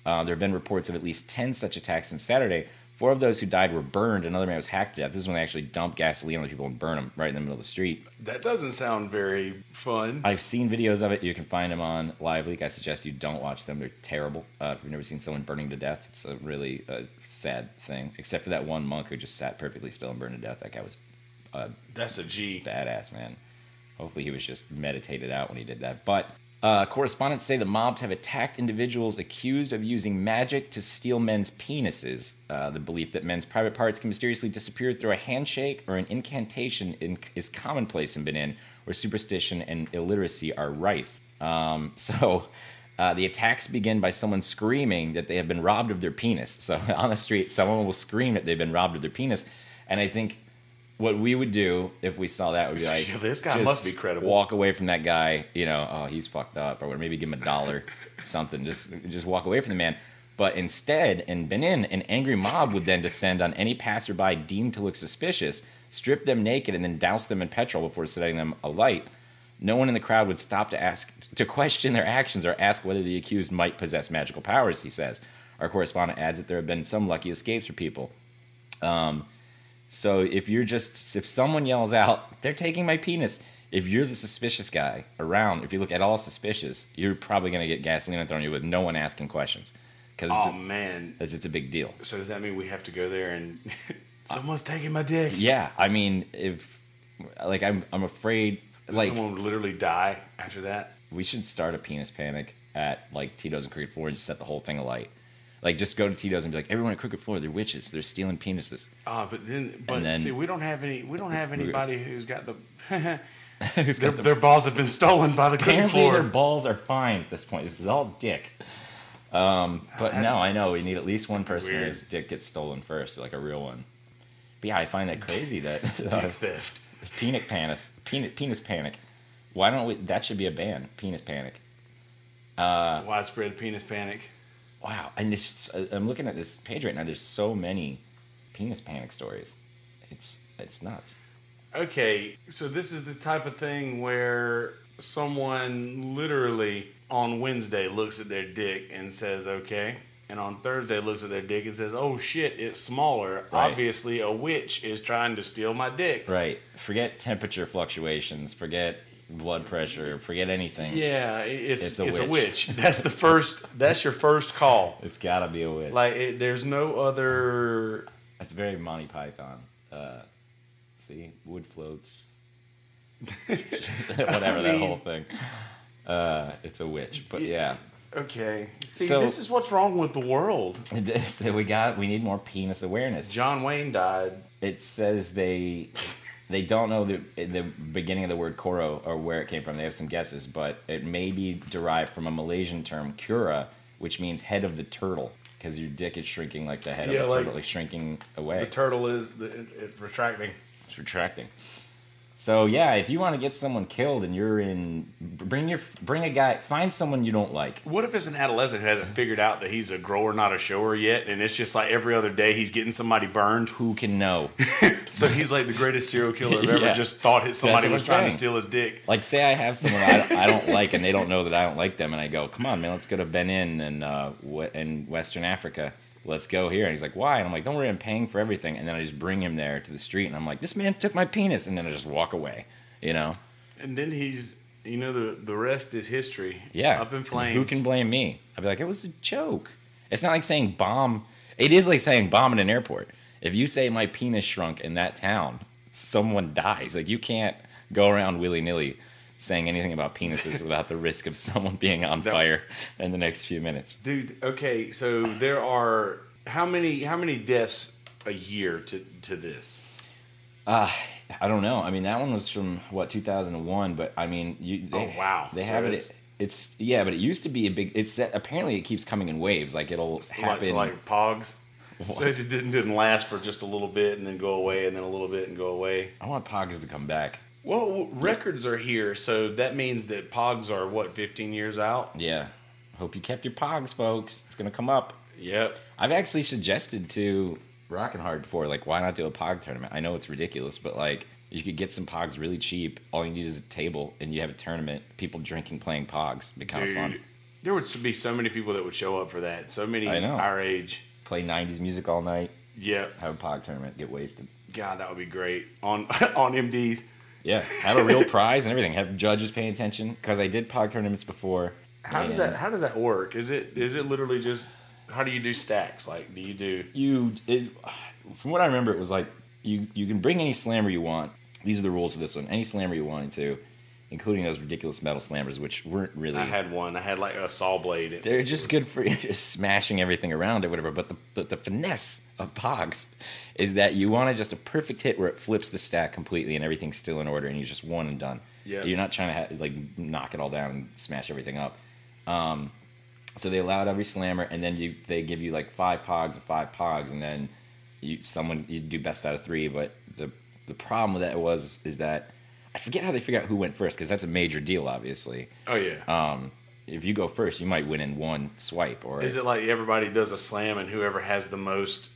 Uh, there have been reports of at least ten such attacks since Saturday. Four of those who died were burned. Another man was hacked to death. This is when they actually dump gasoline on the people and burn them right in the middle of the street. That doesn't sound very fun. I've seen videos of it. You can find them on Live Leak. I suggest you don't watch them. They're terrible. Uh, if you've never seen someone burning to death, it's a really uh, sad thing. Except for that one monk who just sat perfectly still and burned to death. That guy was a That's a G. badass, man. Hopefully he was just meditated out when he did that. But uh, correspondents say the mobs have attacked individuals accused of using magic to steal men's penises. Uh, the belief that men's private parts can mysteriously disappear through a handshake or an incantation in, is commonplace in Benin, where superstition and illiteracy are rife. Um, so. Uh, the attacks begin by someone screaming that they have been robbed of their penis. So on the street, someone will scream that they've been robbed of their penis, and I think what we would do if we saw that would be like, This guy must be credible. Walk away from that guy. You know, oh, he's fucked up, or maybe give him a dollar, something. Just just walk away from the man. But instead, in Benin, an angry mob would then descend on any passerby deemed to look suspicious, strip them naked, and then douse them in petrol before setting them alight. No one in the crowd would stop to ask to question their actions or ask whether the accused might possess magical powers. He says. Our correspondent adds that there have been some lucky escapes for people. Um, so if you're just if someone yells out, "They're taking my penis," if you're the suspicious guy around, if you look at all suspicious, you're probably going to get gasoline thrown at you with no one asking questions because it's, Oh a- man. 'cause it's a big deal. So does that mean we have to go there and someone's taking my dick? Yeah, I mean, if like I'm, I'm afraid Does like someone would literally die after that? we should start a penis panic at like Tito's and Crooked Floor and just set the whole thing alight. Like just go to Tito's and be like, everyone at Crooked Floor, they're witches, they're stealing penises. Ah, but then, but then- see, we don't have any. We don't have anybody who's got the. Who's their, got the- their balls have been stolen by the Apparently, floor. their balls are fine at this point. This is all dick. Um, but no, I know we need at least one person Weird. whose dick gets stolen first, like a real one. But yeah, I find that crazy that uh, Dick theft. penis panic, penis, penis panic. Why don't we? That should be a ban. Penis panic. Uh, Widespread penis panic. Wow, and it's, uh, I'm looking at this page right now. There's so many penis panic stories. It's it's nuts. Okay, so this is the type of thing where someone literally on Wednesday looks at their dick and says, okay. And on Thursday looks at their dick and says, oh shit, it's smaller. Right. Obviously, a witch is trying to steal my dick. Right. Forget temperature fluctuations. Forget blood pressure. Forget anything. Yeah, it- it's It's it's a a, witch. witch. That's the first. That's your first call. It's gotta be a witch. Like, it, there's no other. It's very Monty Python. Uh, see, wood floats. Whatever that mean- whole thing. Uh, it's a witch, but yeah. Okay. See, So- this is what's wrong with the world. This, we got. We need more penis awareness. John Wayne died. It says they they don't know the the beginning of the word koro or where it came from. They have some guesses, but it may be derived from a Malaysian term kura, which means head of the turtle, because your dick is shrinking like the head Yeah, of the like- turtle, like shrinking away. The turtle is the, it's, it's retracting. It's retracting. So yeah, if you want to get someone killed and you're in, bring your bring a guy, find someone you don't like. What if it's an adolescent who hasn't figured out that he's a grower, not a shower yet, and it's just like every other day he's getting somebody burned? Who can know? So he's like the greatest serial killer I've ever Yeah. just thought his, somebody was trying to steal his dick. Like, say I have someone I don't, I don't like, and they don't know that I don't like them, and I go, "Come on, man, let's go to Benin and uh, w- in Western Africa. Let's go here." And he's like, "Why?" And I'm like, "Don't worry, I'm paying for everything." And then I just bring him there to the street, and I'm like, "This man took my penis," and then I just walk away. You know? And then he's, you know, the the rest is history. Yeah. Up in And flames. Who can blame me? I'd be like, "It was a joke." It's not like saying bomb. It is like saying bomb in an airport. If you say my penis shrunk in that town, someone dies. Like you can't go around willy nilly saying anything about penises without the risk of someone being on fire in the next few minutes. Dude, okay, so there are how many how many deaths a year to to this? Uh, I don't know. I mean, that one was from what 2001, but I mean, you. They, Oh, wow. They So have it's- it. It's yeah, but it used to be a big. It's apparently it keeps coming in waves. Like it'll happen. so like pogs. What? So it didn't didn't last for just a little bit and then go away and then a little bit and go away. I want Pogs to come back. Well, records are here, so that means that pogs are what 15 years out. Yeah, hope you kept your pogs, folks. It's gonna come up. Yep. I've actually suggested to Rockin' Hard before, like, why not do a pog tournament? I know it's ridiculous, but like, you could get some pogs really cheap. All you need is a table, and you have a tournament. People drinking, playing pogs. It'd be kind of fun. There would be so many people that would show up for that. So many I know. our age. Play '90s music all night. Yep. Have a pog tournament. Get wasted. God, that would be great on on MDs. Yeah, have a real prize and everything. Have judges paying attention because I did pog tournaments before. How does that How does that work? Is it Is it literally just How do you do stacks? Like, do you do? You, it, from what I remember, it was like you you can bring any slammer you want. These are the rules for this one. Any slammer you wanted to, including those ridiculous metal slammers, which weren't really. I had one. I had like a saw blade. They're just good for just smashing everything around or whatever. But the but the finesse of Pogs is that you want to just a perfect hit where it flips the stack completely and everything's still in order and you're just one and done. Yeah. You're not trying to ha- like knock it all down and smash everything up. Um, so they allowed every slammer, and then you they give you like five Pogs and five Pogs, and then you someone you do best out of three. But the the problem with that was is that I forget how they figure out who went first because that's a major deal, obviously Oh yeah. um, if you go first, you might win in one swipe. Or Is it like everybody does a slam and whoever has the most?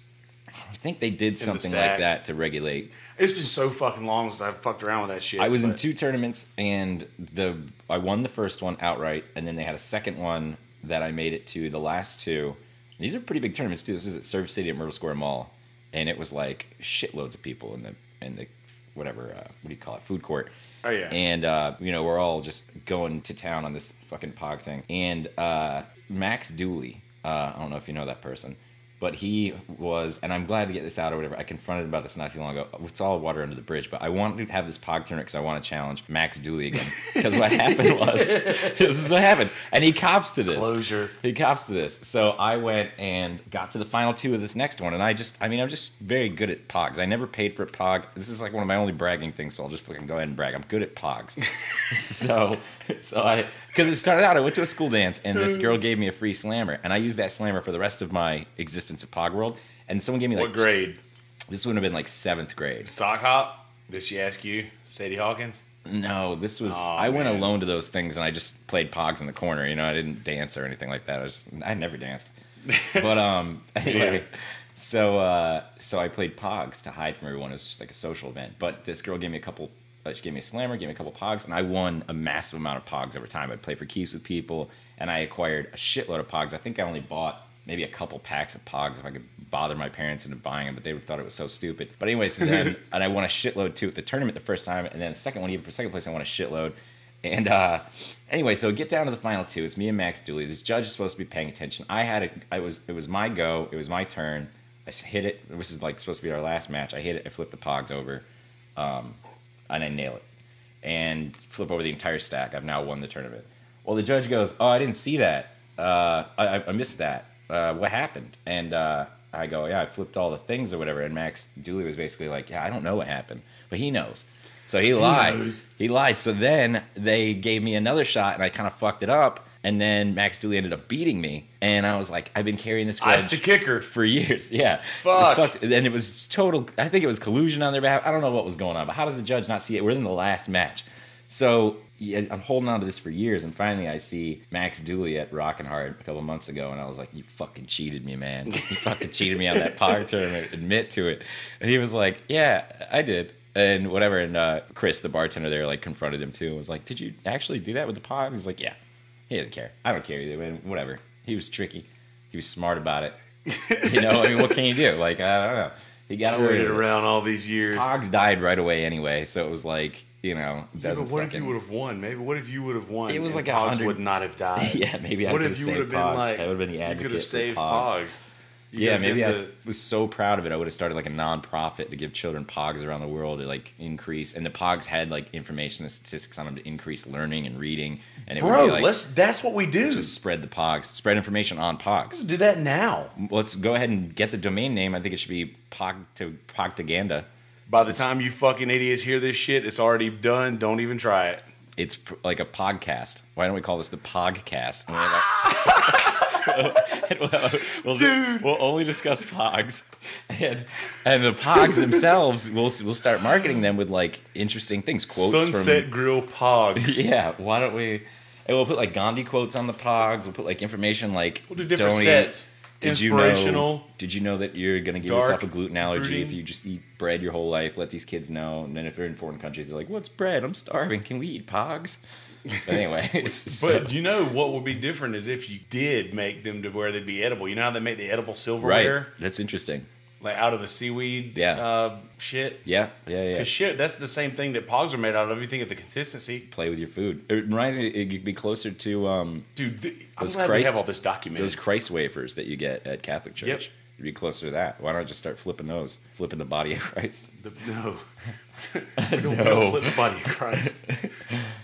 I think they did something stack? like that to regulate. It's been so fucking long since I've fucked around with that shit. I was in two tournaments, and the I won the first one outright, and then they had a second one that I made it to the last two. These are pretty big tournaments too. This is at Surf City at Myrtle Square Mall, and it was like shitloads of people in the in the whatever uh, what do you call it food court. Oh yeah. And uh, you know, we're all just going to town on this fucking pog thing. And uh, Max Dooley, uh, I don't know if you know that person, but he was, and I'm glad to get this out or whatever. I confronted about this not too long ago. It's all water under the bridge, but I wanted to have this pog tournament because I want to challenge Max Dooley again. Because what happened was, this is what happened, and he cops to this. Closure. He cops to this. So I went and got to the final two of this next one, and I just, I mean, I'm just very good at pogs. I never paid for a pog. This is like one of my only bragging things, so I'll just fucking go ahead and brag. I'm good at pogs. so, so I, because it started out, I went to a school dance, and this girl gave me a free slammer, and I used that slammer for the rest of my existence at Pog World. And someone gave me like what grade? This would have been like seventh grade. Sock hop? Did she ask you, Sadie Hawkins? No, this was Aw, I went man. alone to those things and I just played pogs in the corner. You know, I didn't dance or anything like that. I was I never danced. but um, anyway, Yeah. so uh, so I played pogs to hide from everyone. It was just like a social event. But this girl gave me a couple. Uh, she gave me a slammer, gave me a couple pogs, and I won a massive amount of pogs over time. I'd play for keeps with people, and I acquired a shitload of pogs. I think I only bought maybe a couple packs of pogs if I could bother my parents into buying them, but they thought it was so stupid. But anyways, then and I won a shitload too at the tournament the first time, and then the second one, even for second place, I won a shitload. And uh, anyway, so get down to the final two. It's me and Max Dooley. This judge is supposed to be paying attention. I had a, I was, it was my go. It was my turn. I hit it. This is like supposed to be our last match. I hit it. I flipped the pogs over, um, and I nail it, and flip over the entire stack. I've now won the tournament. Well, the judge goes, "Oh, I didn't see that. Uh, I, I- missed that. Uh, what happened?" And uh, I go, "Yeah, I flipped all the things or whatever." And Max Dooley was basically like, "Yeah, I don't know what happened, but he knows." So he lied. He lied. So then they gave me another shot, and I kind of fucked it up. And then Max Dooley ended up beating me, and I was like, "I've been carrying this grudge Ice the kicker. for years." Yeah, Fuck. Fucked- And it was total. I think it was collusion on their behalf. I don't know what was going on, but how does the judge not see it? We're in the last match, so yeah, I'm holding on to this for years, and finally I see Max Dooley at Rockin' Hard a couple months ago, and I was like, "You fucking cheated me, man! You fucking cheated me on that power tournament. Admit to it." And he was like, "Yeah, I did." And whatever, and uh, Chris, the bartender there, like confronted him too. and Was like, "Did you actually do that with the pods?" He's like, "Yeah." He didn't care. I don't care either. Man. Whatever. He was tricky. He was smart about it. You know, I mean, what can you do? Like, I don't know. He got away Carried with it around all these years. Pogs died right away anyway, so it was like, you know, Yeah, but what if you would have won? Maybe what if you would have won? It was like Pogs hundred- would not have died. Yeah, maybe I what could if have you saved have been like? I would have been the You advocate could have saved Pogs. Pogs. Yeah, maybe I was so proud of it. I would have started like a non-profit to give children Pogs around the world to like increase, and the Pogs had like information and statistics on them to increase learning and reading, and it the, would bro. be like let's. That's what we do. just spread the Pogs, spread information on Pogs. Let's do that now. Let's go ahead and get the domain name. I think it should be Pog to Pogtaganda. By the time you fucking idiots hear this shit, it's already done. Don't even try it. It's pr- like a podcast. Why don't we call this the Pogcast? And we'll, we'll, Dude. we'll only discuss Pogs, and and the Pogs themselves. We'll we'll start marketing them with like interesting things, quotes Sunset from Grill Pogs. yeah. Why don't we? Hey, we'll put like Gandhi quotes on the pogs. We'll put like information like We'll do different don't sets. Did you know? Did you know that you're going to give yourself a gluten allergy brooding. if you just eat bread your whole life? Let these kids know. And then if they're in foreign countries, they're like, "What's bread? I'm starving. Can we eat pogs?" But anyway, it's But you know what would be different is if you did make them to where they'd be edible. You know how they make the edible silverware, right. That's interesting. Like out of the seaweed, Yeah. uh, shit. Yeah, yeah, yeah. Cause shit, that's the same thing that pogs are made out of. You think of the consistency, Play with your food. It reminds me, it could be closer to um, dude. th- I'm Those glad Christ- we have all this documented. those Christ wafers that you get at Catholic Church. Yep. It'd be closer to that. Why don't just start flipping those? Flipping the body of Christ. The- no, we don't, we No. don't flip the body of Christ.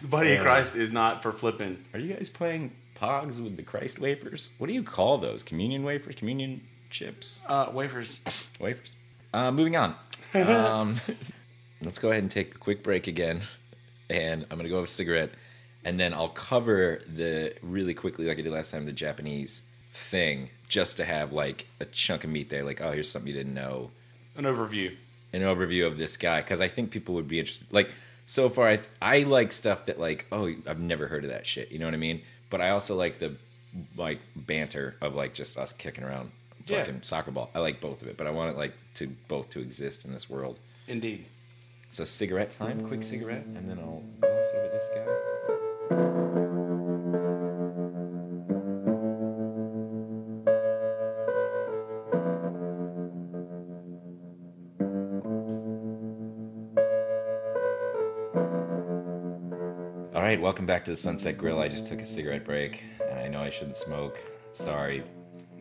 the body of Christ is not for flipping. Are you guys playing Pogs with the Christ wafers? What do you call those? Communion wafers? Communion chips? Uh, wafers. Wafers. Uh, moving on. Um, let's go ahead and take a quick break again. And I'm going to go have a cigarette. And then I'll cover the really quickly, like I did last time, the Japanese thing, just to have like a chunk of meat there. Like, oh, here's something you didn't know. An overview. An overview of this guy. Because I think people would be interested. Like, so far, I, I like stuff that, like, oh, I've never heard of that shit. You know what I mean? But I also like the, like, banter of, like, just us kicking around Yeah. fucking soccer ball. I like both of it, but I want it, like, to both to exist in this world. Indeed. So cigarette time, quick cigarette, and then I'll gloss over this guy. All right, welcome back to the Sunset Grill. I just took a cigarette break, and I know I shouldn't smoke. Sorry,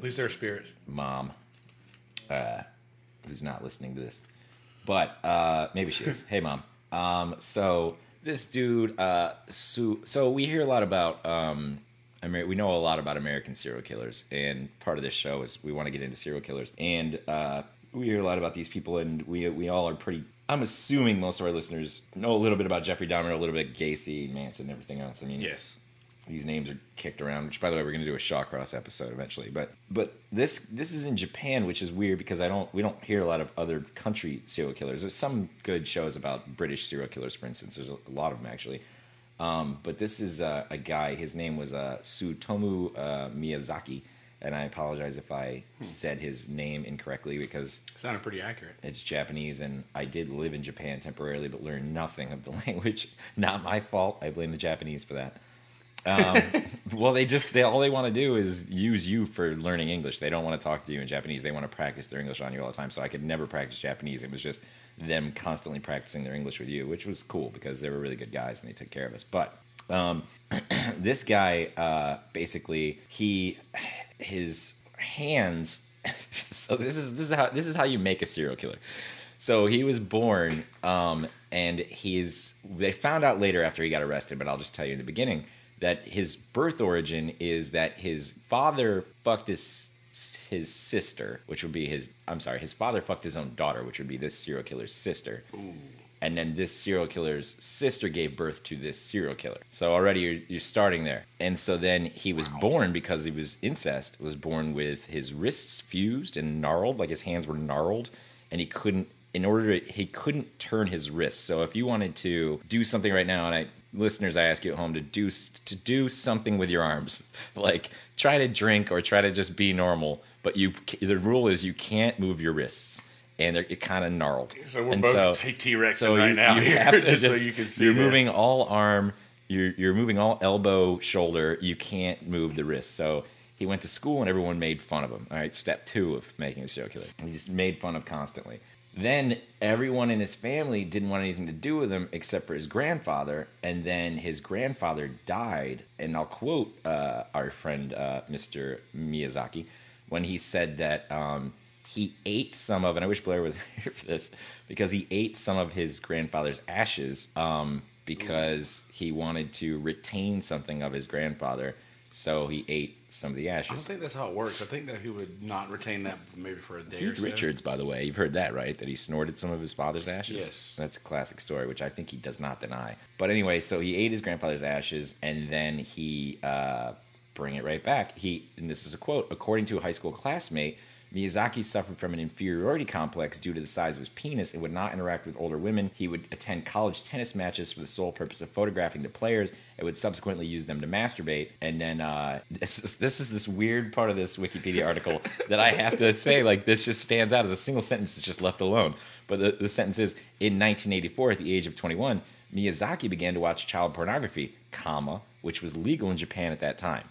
least they're spirits. mom, uh, who's not listening to this, but uh, maybe she is. hey, mom. Um, so this dude, uh, so, so we hear a lot about, um, Amer- we know a lot about American serial killers, and part of this show is we want to get into serial killers, and uh, we hear a lot about these people, and we we all are pretty. I'm assuming most of our listeners know a little bit about Jeffrey Dahmer, a little bit Gacy, Manson, and everything else. I mean, Yes. These names are kicked around which by the way we're going to do a shawcross episode eventually but but this this is in japan which is weird because i don't we don't hear a lot of other country serial killers there's some good shows about british serial killers for instance there's a, lot of them actually um, but this is uh, a guy his name was uh, Tsutomu uh, miyazaki and i apologize if i said his name incorrectly because it Sounded pretty accurate. it's Japanese, and I did live in Japan temporarily, but learned nothing of the language. Not my fault. I blame the Japanese for that. Um, well, they just they all they want to do is use you for learning English. They don't want to talk to you in Japanese. They want to practice their English on you all the time. So I could never practice Japanese. It was just them constantly practicing their English with you, which was cool because they were really good guys and they took care of us. But um, this guy uh, basically he his hands so this is this is how this is how you make a serial killer so he was born um and he's they found out later after he got arrested but i'll just tell you in the beginning that his birth origin is that his father fucked his his sister which would be his i'm sorry his father fucked his own daughter which would be this serial killer's sister Ooh. and then this serial killer's sister gave birth to this serial killer. So already you're, you're starting there. And so then he was born because he was incest. Was born with his wrists fused and gnarled, like his hands were gnarled, and he couldn't. In order to, he couldn't turn his wrists. So if you wanted to do something right now, and I listeners, I ask you at home to do to do something with your arms, like try to drink or try to just be normal. But you, the rule is you can't move your wrists, and they're kind of gnarled. So we're And both so- take T-Rex so right you, now you here, have to just, just, so you can see You're this. moving all arm. You're you're moving all elbow, shoulder. You can't move the wrist. So he went to school and everyone made fun of him. All right, step two of making a killer. He just made fun of constantly. Then everyone in his family didn't want anything to do with him except for his grandfather. And then his grandfather died. And I'll quote uh, our friend uh, Mr. Miyazaki when he said that um, he ate some of, and I wish Blair was here for this, because he ate some of his grandfather's ashes um, because he wanted to retain something of his grandfather. So he ate some of the ashes. I don't think that's how it works. I think that he would not retain that maybe for a day or Keith so. Richards, by the way, you've heard that, right? That he snorted some of his father's ashes. Yes. that's a classic story, which I think he does not deny. But anyway, so he ate his grandfather's ashes, and then he uh, bring it right back. He, and this is a quote, according to a high school classmate, Miyazaki suffered from an inferiority complex due to the size of his penis and would not interact with older women. He would attend college tennis matches for the sole purpose of photographing the players and would subsequently use them to masturbate. And then uh, this is this is this weird part of this Wikipedia article that I have to say like this just stands out as a single sentence that's just left alone. But the, the sentence is in 1984 at the age of 21, Miyazaki began to watch child pornography, comma, which was legal in Japan at that time.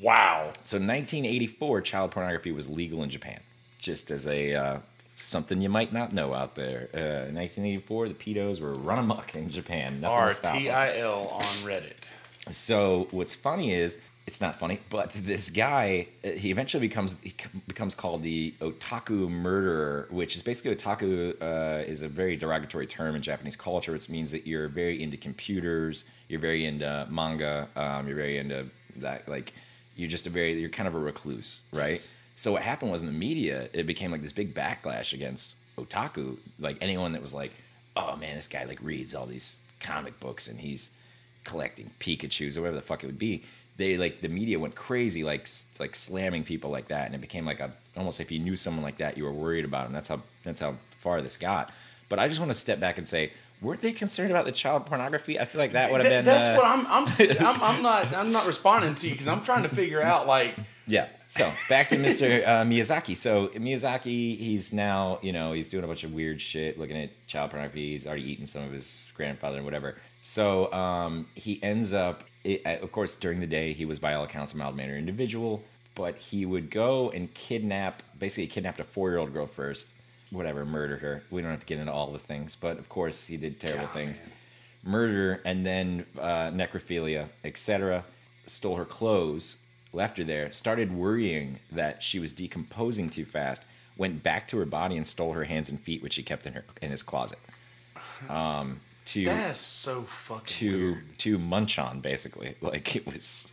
Wow. So 1984, child pornography was legal in Japan. Just as a uh, something you might not know out there. Uh, in 1984, the pedos were run amok in Japan. To stop 'em. RTIL on Reddit. So what's funny is it's not funny, but this guy uh, he eventually becomes he becomes called the otaku murderer, which is basically otaku uh, is a very derogatory term in Japanese culture, which means that you're very into computers, you're very into manga, um, you're very into that like you're just a very you're kind of a recluse, right? Yes. So what happened was in the media, it became like this big backlash against otaku. Like anyone that was like, "Oh man, this guy like reads all these comic books and he's collecting Pikachu's or whatever the fuck it would be." They like the media went crazy, like like slamming people like that, and it became like a almost if you knew someone like that, you were worried about him. That's how that's how far this got. But I just want to step back and say, weren't they concerned about the child pornography? I feel like that would have Th- been. that's uh, what I'm. I'm, I'm. I'm not. I'm not responding to you because I'm trying to figure out like. Yeah. So back to Mr. Uh, Miyazaki. So Miyazaki, he's now, you know, he's doing a bunch of weird shit, looking at child pornography. He's already eaten some of his grandfather and whatever. So um, he ends up, it, uh, of course, during the day, he was by all accounts a mild mannered individual, but he would go and kidnap, basically, kidnapped a four year old girl first, whatever, murdered her. We don't have to get into all the things, but of course, he did terrible God, things man. murder and then uh, necrophilia, etc. Stole her clothes, left her there. Started worrying that she was decomposing too fast. Went back to her body and stole her hands and feet, which he kept in her in his closet. Um, to That's so fucking to weird. to munch on, basically. Like it was.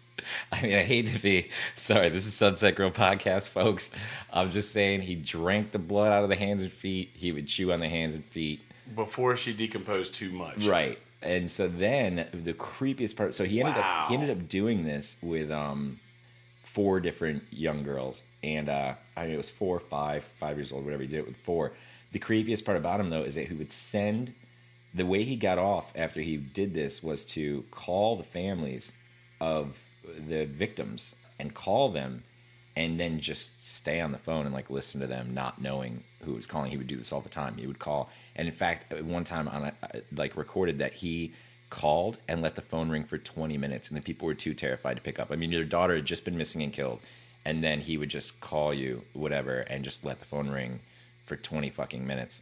I mean, I hate to be sorry. This is Sunset Grill podcast, folks. I'm just saying he drank the blood out of the hands and feet. He would chew on the hands and feet. Before she decomposed too much. Right. And so then the creepiest part so he ended up he ended up doing this with um four different young girls and uh I mean it was four, five, five years old, whatever he did it with four. The creepiest part about him though is that he would send the way he got off after he did this was to call the families of the victims and call them and then just stay on the phone and like listen to them not knowing who was calling he would do this all the time he would call and in fact one time on a, like recorded that he called and let the phone ring for 20 minutes and the people were too terrified to pick up. I mean your daughter had just been missing and killed and then he would just call you whatever and just let the phone ring for 20 fucking minutes.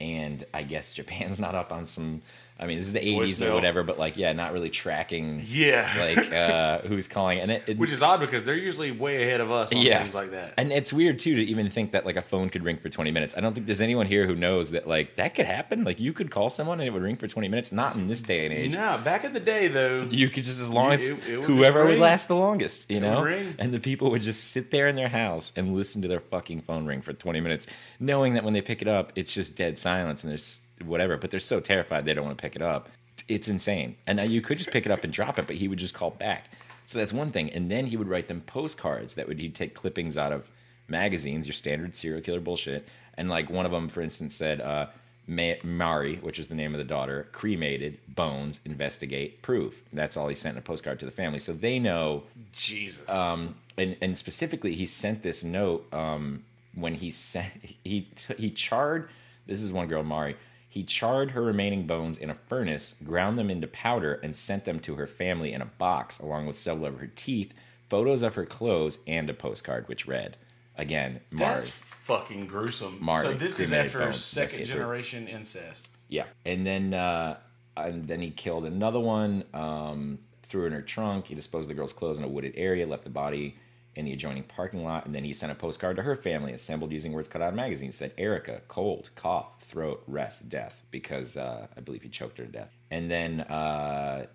And i guess japan's not up on some i mean this is the 80s or whatever but like yeah not really tracking Yeah. like uh who's calling and it, it Which is odd because they're usually way ahead of us on Yeah. things like that. and it's weird too to even think that like a phone could ring for 20 minutes. I don't think there's anyone here who knows that like that could happen. Like you could call someone and it would ring for 20 minutes. Not in this day and age. no, back in the day though. You could just as long as It- it would whoever would last the longest, you know? And the people would just sit there in their house and listen to their fucking phone ring for 20 minutes, knowing that when they pick it up, it's just dead silence and there's whatever, but they're so terrified they don't want to pick it up. It's insane. And now you could just pick it up and drop it, but he would just call back. So that's one thing. And then he would write them postcards that would he'd take clippings out of magazines, your standard serial killer bullshit. And like one of them, for instance, said, uh, Ma- Mari, which is the name of the daughter, cremated, bones, investigate, proof. That's all he sent in a postcard to the family. So they know Jesus. um, and and specifically, he sent this note um, when he sent he he charred. This is one girl, Mari. He charred her remaining bones in a furnace, ground them into powder, and sent them to her family in a box, along with several of her teeth, photos of her clothes, and a postcard which read, again, Mari. That's fucking gruesome. Mari, so this is after bones, second generation incest. Yeah, and then uh, and then he killed another one. Um, threw in her trunk. He disposed of the girl's clothes in a wooded area. Left the body in the adjoining parking lot, and then he sent a postcard to her family, assembled using words cut out of magazines. Said Erica, cold, cough, throat, rest, death, because uh, I believe he choked her to death. And then uh,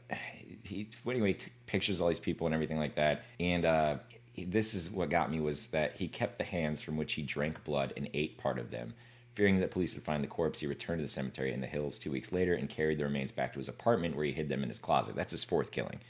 he anyway took pictures of all these people and everything like that. And uh, this is what got me was that he kept the hands from which he drank blood and ate part of them. Fearing that police would find the corpse, he returned to the cemetery in the hills two weeks later and carried the remains back to his apartment where he hid them in his closet. That's his fourth killing.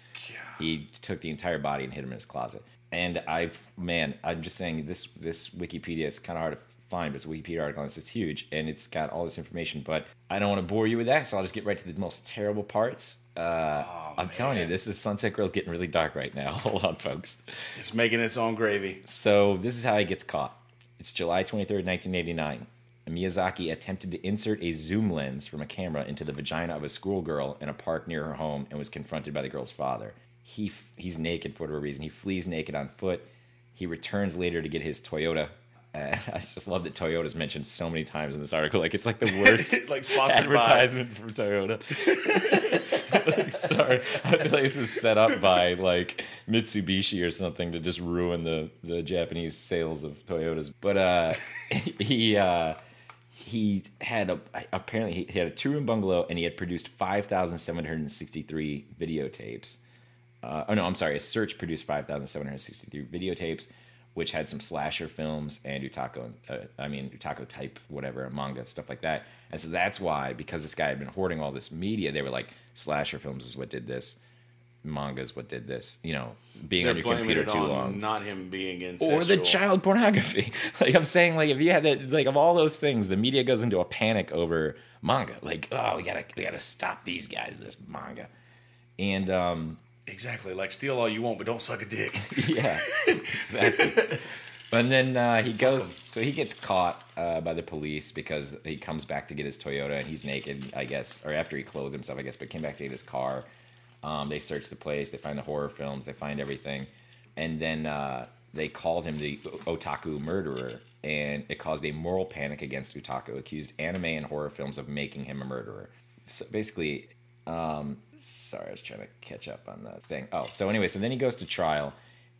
He took the entire body and hid him in his closet. And I've man, I'm just saying this this Wikipedia. It's kind of hard to find, but it's a Wikipedia article. And it's, huge, and it's got all this information. But I don't want to bore you with that, so I'll just get right to the most terrible parts. Uh, Oh, I'm telling you, this is Sunset Grill's getting really dark right now. Hold on, folks. It's making its own gravy. So this is how he gets caught. It's July 23rd, 1989. Miyazaki attempted to insert a zoom lens from a camera into the vagina of a schoolgirl in a park near her home and was confronted by the girl's father. He f- he's naked for whatever reason. He flees naked on foot. He returns later to get his Toyota. Uh, I just love that Toyota's mentioned so many times in this article. Like it's like the worst Like sponsored by- advertisement for Toyota. Like, sorry, I feel like this is set up by like Mitsubishi or something to just ruin the the Japanese sales of Toyotas. But uh, he uh, he had a apparently he had a two room bungalow and he had produced five thousand seven hundred sixty three videotapes. Uh, oh no, I'm sorry. A search produced five thousand seven hundred sixty three videotapes, which had some slasher films and utako. Uh, I mean utako type whatever manga stuff like that. And so that's why because this guy had been hoarding all this media, they were like slasher films is what did this, manga is what did this. You know, being They're on your computer too on long not him being in or the child pornography. Like I'm saying, like if you had that, like of all those things, the media goes into a panic over manga. Like, oh, we gotta we gotta stop these guys with this manga. And um, Exactly. Like steal all you want, but don't suck a dick. yeah, exactly. And then uh, he goes, so he gets caught uh, by the police because he comes back to get his Toyota and he's naked, I guess, or after he clothed himself, I guess, but came back to get his car. Um, they search the place, they find the horror films, they find everything, and then uh, they called him the otaku murderer, and it caused a moral panic against otaku, accused anime and horror films of making him a murderer. So basically, um, sorry, I was trying to catch up on the thing. Oh, so anyway, so then he goes to trial,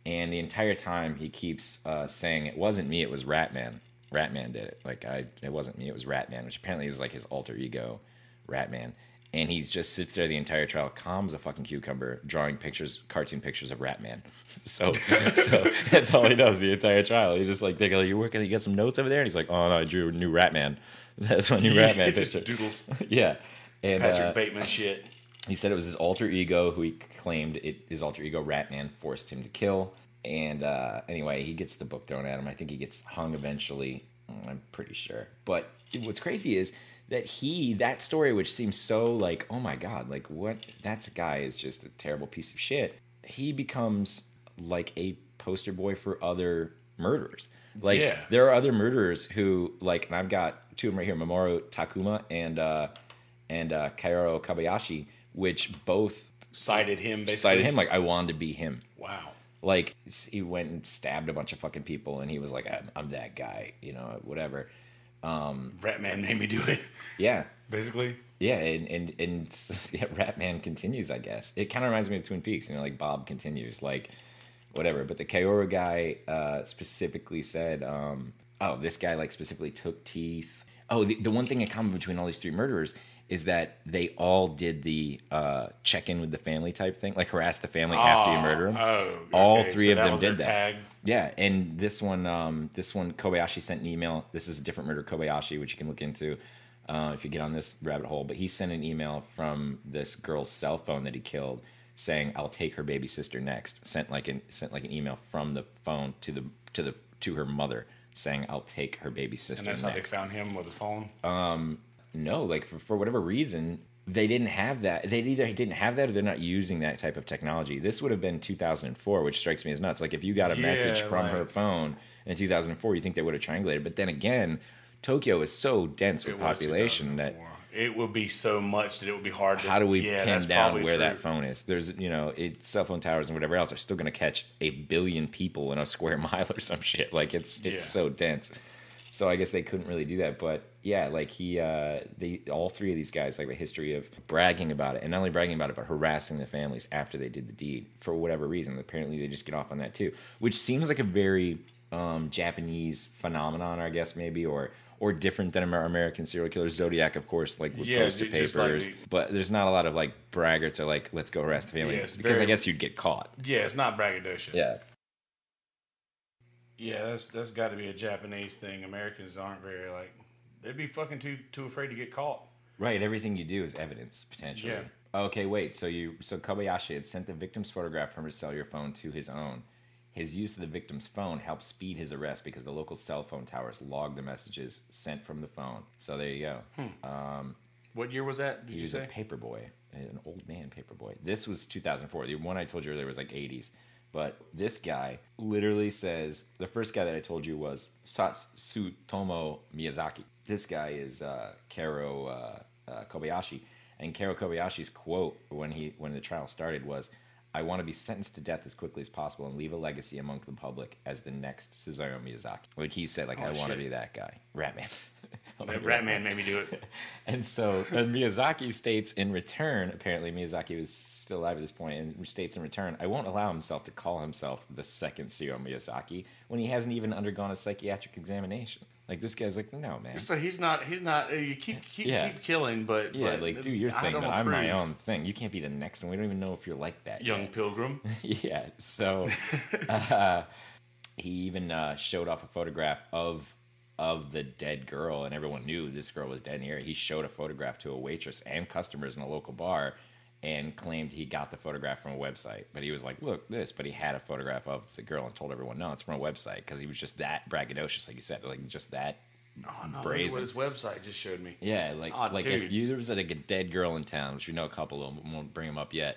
and the entire time he keeps uh, saying it wasn't me, it was Ratman. Ratman did it. Like I, it wasn't me, it was Ratman, which apparently is like his alter ego, Ratman. And he just sits there the entire trial, calm as a fucking cucumber, drawing pictures, cartoon pictures of Ratman. So, so that's all he does the entire trial. He's just like, they go, "You working? You got some notes over there?" And he's like, "Oh no, I drew a new Ratman. That's my new Ratman picture." Doodles. yeah, and Patrick uh, Bateman shit. he said it was his alter ego who he claimed it his alter ego Ratman forced him to kill. And uh, anyway, he gets the book thrown at him. I think he gets hung eventually. Mm, I'm pretty sure. But what's crazy is that he that story, which seems so like oh my god, like what that guy is just a terrible piece of shit. He becomes like a poster boy for other murderers. Like Yeah. there are other murderers who like, and I've got two of them right here: Mamoru Takuma and uh, and uh, Kaoru Kobayashi, which both Cited him. Basically. cited him like I wanted to be him. Wow. Like he went and stabbed a bunch of fucking people, and he was like, "I'm, I'm that guy," you know, whatever. Ratman made me do it. Yeah, Basically. yeah, and and and yeah, Ratman continues. I guess it kind of reminds me of Twin Peaks. You know, like Bob continues, like whatever. But the Kaoru guy uh, specifically said, um, "Oh, this guy like specifically took teeth." Oh, the, the one thing in common between all these three murderers is that they all did the uh, check in with the family type thing, like harass the family after you murder them. Oh, all okay, three so of them did that. Tag. Yeah, and this one, um, this one, Kobayashi sent an email. This is a different murder, Kobayashi, which you can look into uh, if you get on this rabbit hole. But he sent an email from this girl's cell phone that he killed, saying, "I'll take her baby sister next." Sent like an sent like an email from the phone to the to the to her mother, saying, "I'll take her baby sister And that's how they next." found him with his phone. No, like for, for whatever reason, they didn't have that. They either didn't have that or they're not using that type of technology. This would have been 2004, which strikes me as nuts. Like if you got a Yeah, message from her phone in 2004, you think they would have triangulated. But then again, Tokyo is so dense with population that it would be so much that it would be hard. To, how do we yeah, pin down where that phone is? There's, you know, it, cell phone towers and whatever else are still going to catch a billion people in a square mile or some shit. Like it's it's Yeah. so dense. So I guess they couldn't really do that. But yeah, like he, uh, they, all three of these guys like a history of bragging about it, and not only bragging about it, but harassing the families after they did the deed for whatever reason. Apparently, they just get off on that too, which seems like a very um, Japanese phenomenon, I guess maybe, or or different than Amer- American serial killers. Zodiac, of course, like would Yeah, post to like papers, the- but there's not a lot of like braggarts or like let's go harass the family Yeah, because I guess you'd get caught. Yeah, it's not braggadocious. Yeah, yeah, that's that's got to be a Japanese thing. Americans aren't very like they'd be fucking too too afraid to get caught. right. Everything you do is evidence potentially. Yeah. Okay, wait. So you so Kobayashi had sent the victim's photograph from his cellular phone to his own. His use of the victim's phone helped speed his arrest because the local cell phone towers logged the messages sent from the phone. So there you go. Hmm. Um, what year was that? Did He you was say? a paper boy, an old man paper boy. This was 2004. The one I told you earlier was like 80s. But this guy literally says the first guy that I told you was Satsutomo Miyazaki. This guy is uh, Kaoru uh, uh, Kobayashi, and Kaoru Kobayashi's quote when he when the trial started was, "I want to be sentenced to death as quickly as possible and leave a legacy among the public as the next Suzaru Miyazaki." Like he said, like I Oh, want to be that guy, Ratman. Ratman made me do it. And so and Miyazaki states in return, apparently Miyazaki was still alive at this point, and states in return, I won't allow himself to call himself the second Seo Miyazaki when he hasn't even undergone a psychiatric examination. Like this guy's like, no man. So he's not. He's not. uh, You keep keep, Yeah. keep killing, but Yeah, but like do your thing, but I'm my own thing. You can't be the next one. We don't even know if you're like that. Young yet. Pilgrim. yeah. So uh, he even uh, showed off a photograph of of the dead girl, and everyone knew this girl was dead in the area. He showed a photograph to a waitress and customers in a local bar, and claimed he got the photograph from a website. But he was like, "Look, this." But he had a photograph of the girl and told everyone, "No, it's from a website," because he was just that braggadocious, like you said, like just that. Oh no! Brazen. what his website just showed me. Yeah, like Aw, like dude. if you there was like a dead girl in town, which we know a couple of them won't bring them up yet.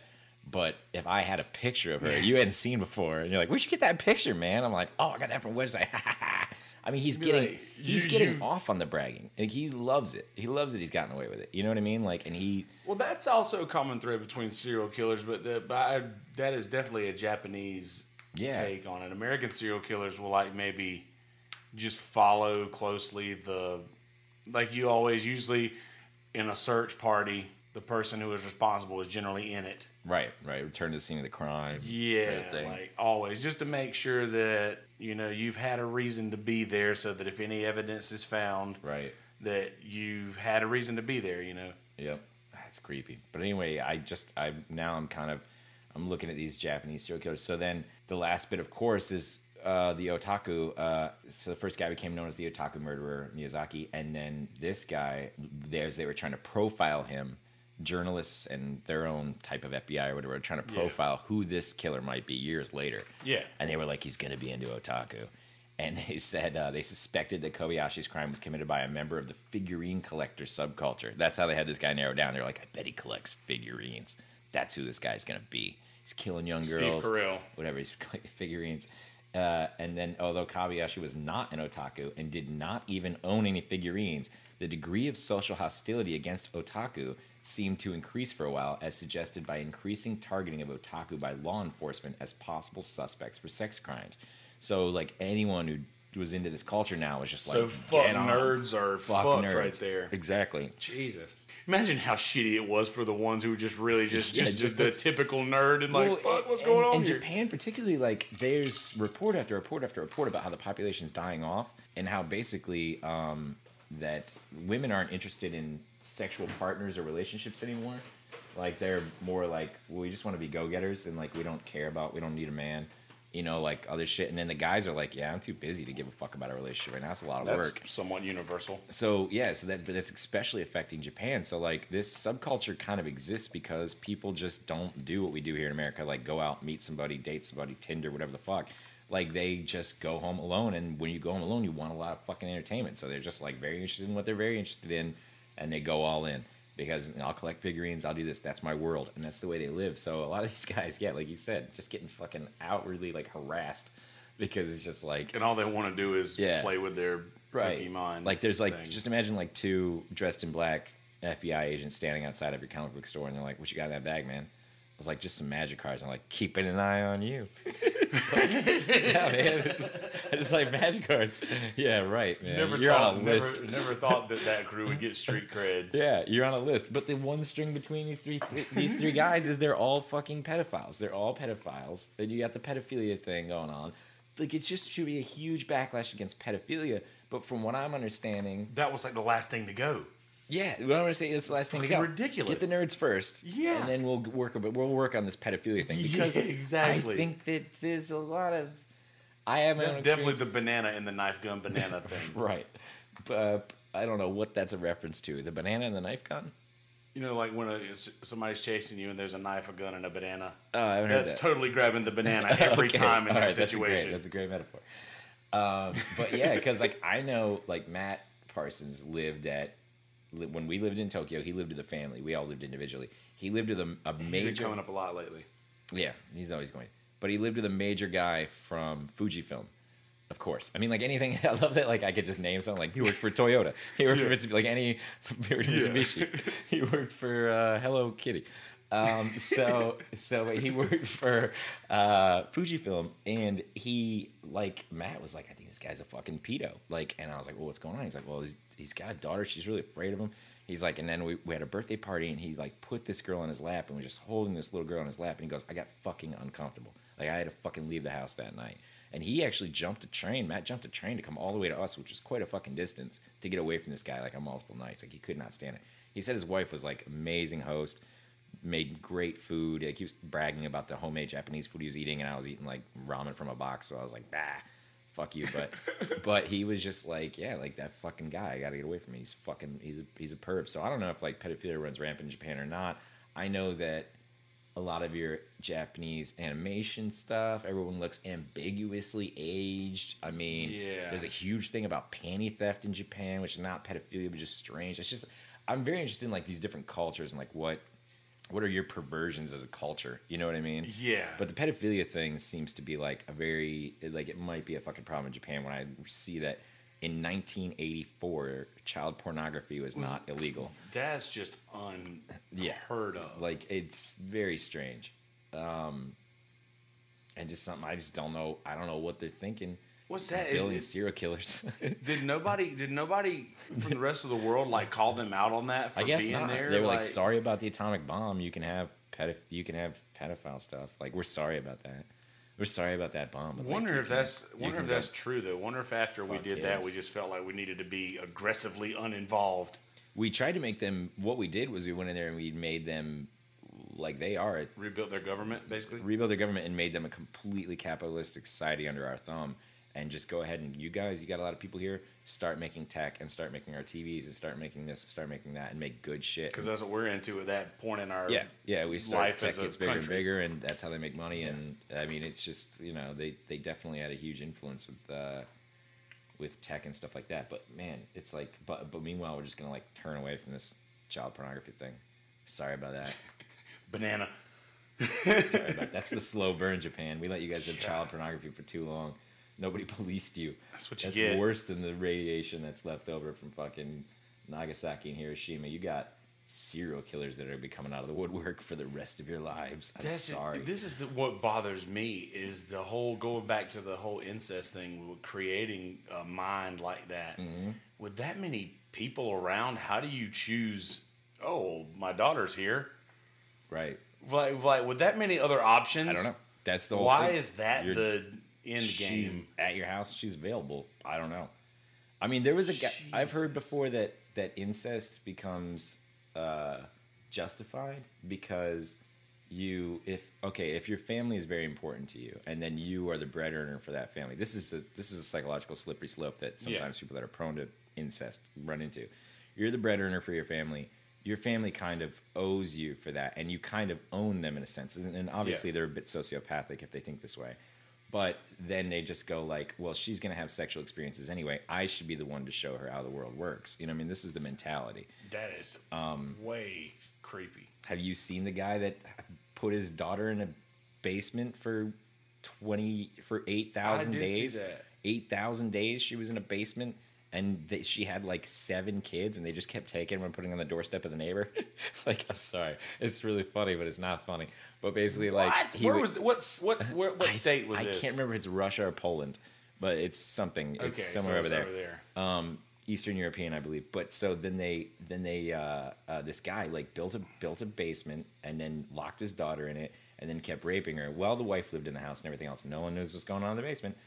But if I had a picture of her you hadn't seen before, and you're like, "Where'd you get that picture, man?" I'm like, "Oh, I got that from a website." I mean, he's getting like, he's you- getting you- off on the bragging. Like he loves it. He loves that he's gotten away with it. You know what I mean? Like, and he Well, that's also a common thread between serial killers, but, the, but I, that is definitely a Japanese Yeah. take on it. American serial killers will like maybe just follow closely the like you always usually in a search party the person who is responsible is generally in it. right, right, return to the scene of the crime. Yeah, like always, just to make sure that you know you've had a reason to be there, so that if any evidence is found, right. that you've had a reason to be there. You know. Yep, that's creepy. But anyway, I just I now I'm kind of I'm looking at these Japanese serial killers. So then the last bit, of course, is uh, the otaku. Uh, so the first guy became known as the otaku murderer Miyazaki, and then this guy, as they were trying to profile him, journalists and their own type of FBI or whatever trying to Yeah. profile who this killer might be years later. Yeah. and they were like, he's going to be into otaku. And they said uh, they suspected that Kobayashi's crime was committed by a member of the figurine collector subculture. That's how they had this guy narrowed down. They're like, I bet he collects figurines. That's who this guy's going to be. He's killing young Steve girls. Carell. Whatever, he's collecting figurines. Uh, and then, although Kobayashi was not an otaku and did not even own any figurines, the degree of social hostility against otaku seemed to increase for a while, as suggested by increasing targeting of otaku by law enforcement as possible suspects for sex crimes. So, like anyone who was into this culture now was just like, So fuck "Get on 'em." nerds are Fuck fucked nerds. right there. Exactly. Jesus. Imagine how shitty it was for the ones who were just really just Yeah, just, just just a typical nerd and like, Well, fuck, what's and- going on in here? Japan, particularly, like there's report after report after report about how the population's dying off, and how basically um, that women aren't interested in sexual partners or relationships anymore. Like they're more like, well, we just want to be go getters, and like we don't care about, we don't need a man, you know, like other shit. And then the guys are like, yeah, I'm too busy to give a fuck about a relationship right now. It's a lot of That's work somewhat universal. so yeah, so that but that's especially affecting Japan. So like this subculture kind of exists because people just don't do what we do here in America, like go out, meet somebody, date somebody, Tinder, whatever the fuck. Like they just go home alone, and when you go home alone, you want a lot of fucking entertainment. So they're just like very interested in what they're very interested in, and they go all in because I'll collect figurines, I'll do this. That's my world, and that's the way they live. So a lot of these guys, yeah, like you said, just getting fucking outwardly like harassed because it's just like And all they want to do is Yeah. play with their right. mind. Like there's like thing. just imagine like two dressed in black FBI agents standing outside of your comic book store, and they're like, "What you got in that bag, man?" I was like, "Just some magic cards." I'm like, "Keeping an eye on you." It's like, yeah, man. It's just, I just like magic cards. Yeah, right, man. never you're thought, on a never, list. never thought that that crew would get street cred. Yeah, you're on a list. But the one string between these three these three guys is they're all fucking pedophiles. They're all pedophiles. Then you got the pedophilia thing going on. Like it's just should be a huge backlash against pedophilia. But from what I'm understanding, That was like the last thing to go. Yeah, what I'm gonna say is the last thing to go. Ridiculous. Get the nerds first. Yeah. and then we'll work. But we'll work on this pedophilia thing Yeah, because exactly. I think that there's a lot of. I my That's definitely the banana in the knife gun banana thing. right. But I don't know what that's a reference to. The banana and the knife gun. You know, like when a, somebody's chasing you and there's a knife, a gun, and a banana. Oh, I haven't heard That's that. totally grabbing the banana every Okay. time in All that right, that's a great- situation. That's a great, metaphor. Um, but yeah, because like I know, like Matt Parsons lived at when we lived in Tokyo. He lived with a family. We all lived individually. He lived with a, a He's been major. coming up a lot lately. Yeah, he's always going. But he lived with a major guy from Fujifilm. Of course. I mean, like anything. I love that. Like I could just name something. Like he worked for Toyota. He worked Yeah. for Mitsubishi. Like any Mitsubishi. he worked for uh, Hello Kitty. Um, so so he worked for uh, Fujifilm, and he like Matt was like, I think this guy's a fucking pedo. Like, and I was like, well, what's going on? He's like, well, he's, he's got a daughter. She's really afraid of him. He's like, and then we, we had a birthday party, and he like put this girl on his lap, and was just holding this little girl on his lap, and he goes, I got fucking uncomfortable. Like I had to fucking leave the house that night. And he actually jumped a train. Matt jumped a train to come all the way to us, which was quite a fucking distance to get away from this guy like on multiple nights. Like he could not stand it. He said his wife was like amazing host, made great food. Like he was bragging about the homemade Japanese food he was eating, and I was eating like ramen from a box. So I was like, bah, fuck you. But but he was just like, yeah, like that fucking guy. I got to get away from him. He's fucking. He's a he's a perv. So I don't know if like pedophilia runs rampant in Japan or not. I know that a lot of your Japanese animation stuff. Everyone looks ambiguously aged. I mean, Yeah. there's a huge thing about panty theft in Japan, which is not pedophilia, but just strange. It's just I'm very interested in like these different cultures and like what what are your perversions as a culture? You know what I mean? Yeah. But the pedophilia thing seems to be like a very like it might be a fucking problem in Japan when I see that in 1984 child pornography was not illegal. That's just unheard Yeah. of. Like it's very strange. Um and just something I just don't know. I don't know what they're thinking. What's that? Billion Is- serial killers. Did nobody? Did nobody from the rest of the world like call them out on that for I guess not. there? They were like, "Sorry about the atomic bomb. You can have pedoph- you can have pedophile stuff. Like we're sorry about that. We're sorry about that bomb." But, Wonder you if that's wonder if that's true though. Wonder if after we did that, we just felt like we needed to be aggressively uninvolved. We tried to make them. What we did was we went in there and we made them like they are. Rebuilt their government, basically. rebuilt their government and made them a completely capitalistic society under our thumb. And just go ahead and you guys, you got a lot of people here. Start making tech and start making our TVs and start making this, start making that, and make good shit. Because that's what we're into at that point in our Yeah, yeah. We start life tech gets bigger and bigger, and that's how they make money. And I mean, it's just you know they they definitely had a huge influence with uh, with tech and stuff like that. But man, it's like but but meanwhile we're just gonna like turn away from this child pornography thing. Sorry about that. banana. Sorry about that's the slow burn, Japan. We let you guys have child pornography for too long. Nobody policed you. That's what you That's get. worse than the radiation that's left over from fucking Nagasaki and Hiroshima. You got serial killers that are be coming out of the woodwork for the rest of your lives. I'm That's sorry. This is the, what bothers me is the whole going back to the whole incest thing, creating a mind like that. Mm-hmm. With that many people around, how do you choose? Oh, my daughter's here. right. Like, like with that many other options, I don't know. That's the whole Why thing. is that You're- the end she's game? at your house. She's available. I don't know. I mean, there was a guy. I've heard before that that incest becomes uh, justified because you if okay if your family is very important to you and then you are the bread earner for that family this is a this is a psychological slippery slope that sometimes people that are prone to incest run into you're the bread earner for your family your family kind of owes you for that and you kind of own them in a sense and and obviously Yeah. they're a bit sociopathic if they think this way but then they just go like well she's going to have sexual experiences anyway. I should be the one to show her how the world works. You know what i mean? This is the mentality. That is Um, way creepy. have you seen the guy that put his daughter in a basement for 20 for 8000 I did see days? 8000 days she was in a basement and they, she had like seven kids and they just kept taking them and putting them on the doorstep of the neighbor? Like i'm sorry. It's really funny but it's not funny but basically like what? he Where would- was what's what? Where, what I- state was I this? can't remember if it's Russia or Poland, but it's something. Okay, It's so somewhere it's over there. over there. Um, Eastern European, I believe. But so then they then they uh, uh, this guy like built a built a basement and then locked his daughter in it and then kept raping her. While the wife lived in the house and everything else, no one knows what's going on in the basement.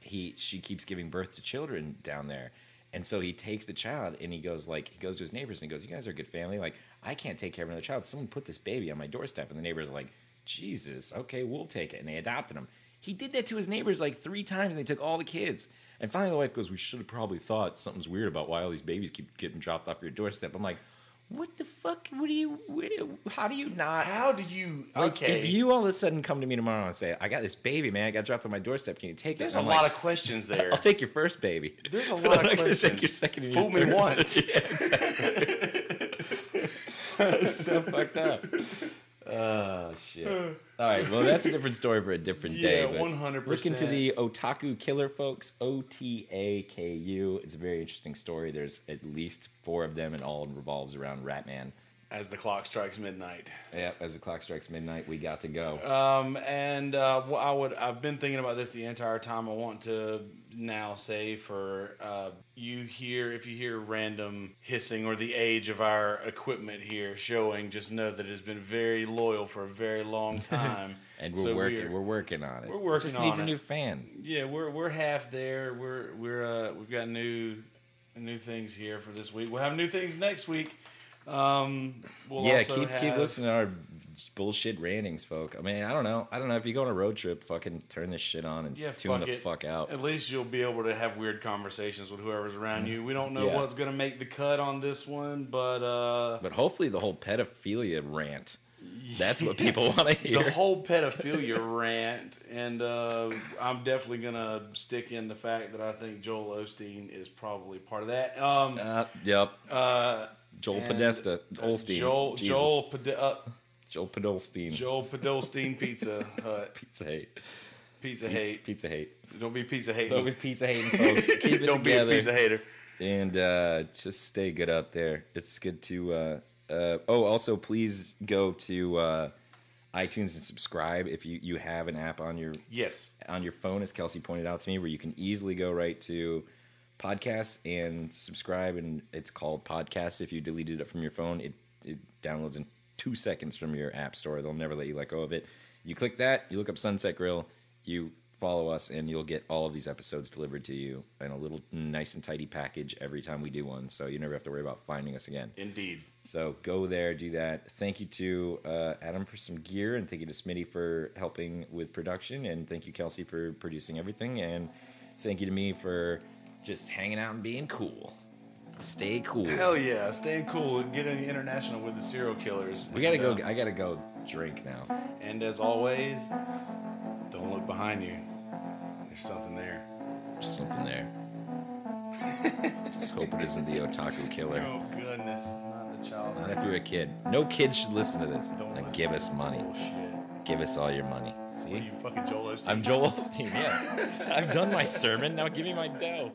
He she keeps giving birth to children down there. And so he takes the child and he goes like he goes to his neighbors and he goes, "You guys are a good family. Like I can't take care of another child. Someone put this baby on my doorstep." And the neighbors are like, "Jesus, okay, we'll take it." And they adopted him. He did that to his neighbors like three times, and they took all the kids. And finally, the wife goes, "We should have probably thought something's weird about why all these babies keep getting dropped off your doorstep." I'm like, What the fuck? What do you? wh- How do you not? How do you? Like, okay, if you all of a sudden come to me tomorrow and say, "I got this baby, man. I got dropped on my doorstep. Can you take there's it?" a I'm lot like, of questions there. I'll take your first baby. There's a lot of questions. take your second. Fool your me once. yeah, exactly. So fucked up. Oh shit! All right, well that's a different story for a different day. Yeah, but 100%. Look into the Otaku Killer, folks. O T A K U. It's a very interesting story. There's at least four of them, and all revolves around Ratman. As the clock strikes midnight. Yep. As the clock strikes midnight, we got to go. Um, and uh, I would I've been thinking about this the entire time. I want to now say for uh, you hear if you hear random hissing or the age of our equipment here showing, just know that it has been very loyal for a very long time. and we're So working. we're- We're, working on it. we're working Just on needs a new fan. Yeah, we're we're half there. We're we're uh, we've got new new things here for this week. We'll have new things next week. Um, we'll yeah, keep keep listening to our bullshit rantings, folk. I mean, I don't know. I don't know if you go on a road trip, fucking turn this shit on and Yeah, tune the it. fuck out. At least you'll be able to have weird conversations with whoever's around you. We don't know Yeah. what's going to make the cut on this one, but uh, But hopefully, the whole pedophilia rant. That's what people want to hear. the whole pedophilia rant, and uh, I'm definitely going to stick in the fact that I think Joel Osteen is probably part of that. Um, uh, yep. uh, Joel Podesta, Olstein. Joel Jesus. Joel Pode- uh, Joel Podolstein. Joel Podolstein Pizza Hut Pizza hate. Pizza Pizza, hate. pizza hate. Don't be pizza hating. Don't be pizza hating, folks. Keep it Don't be a together. pizza hater. and uh, just stay good out there. It's good to. Uh, uh, oh, also, please go to uh, iTunes and subscribe if you, you have an app on your Yes. on your phone, as Kelsey pointed out to me, where you can easily go right to podcasts and subscribe. And it's called Podcasts. If you deleted it from your phone, it, it downloads in two seconds from your app store. They'll never let you let go of it. You click that, you look up Sunset Grill, you follow us, and you'll get all of these episodes delivered to you in a little nice and tidy package every time we do one. So you never have to worry about finding us again. Indeed. So go there, do that. Thank you to uh, Adam for some gear, and thank you to Smitty for helping with production, and thank you Kelsey for producing everything, and thank you to me for just hanging out and being cool. Stay cool. Hell yeah, staying cool, getting international with the serial killers. we gotta go. uh, I gotta go drink now. and as always, don't look behind you. There's something there. There's something there. just hope it isn't the otaku killer. Oh goodness, not the child. Not if you're a kid. No kids should listen to this. Don't Now listen give us money. Bullshit. Give us all your money. What are See? you fucking Joel Osteen? I'm Joel Osteen. Yeah, I've done my sermon. Now give me my dough.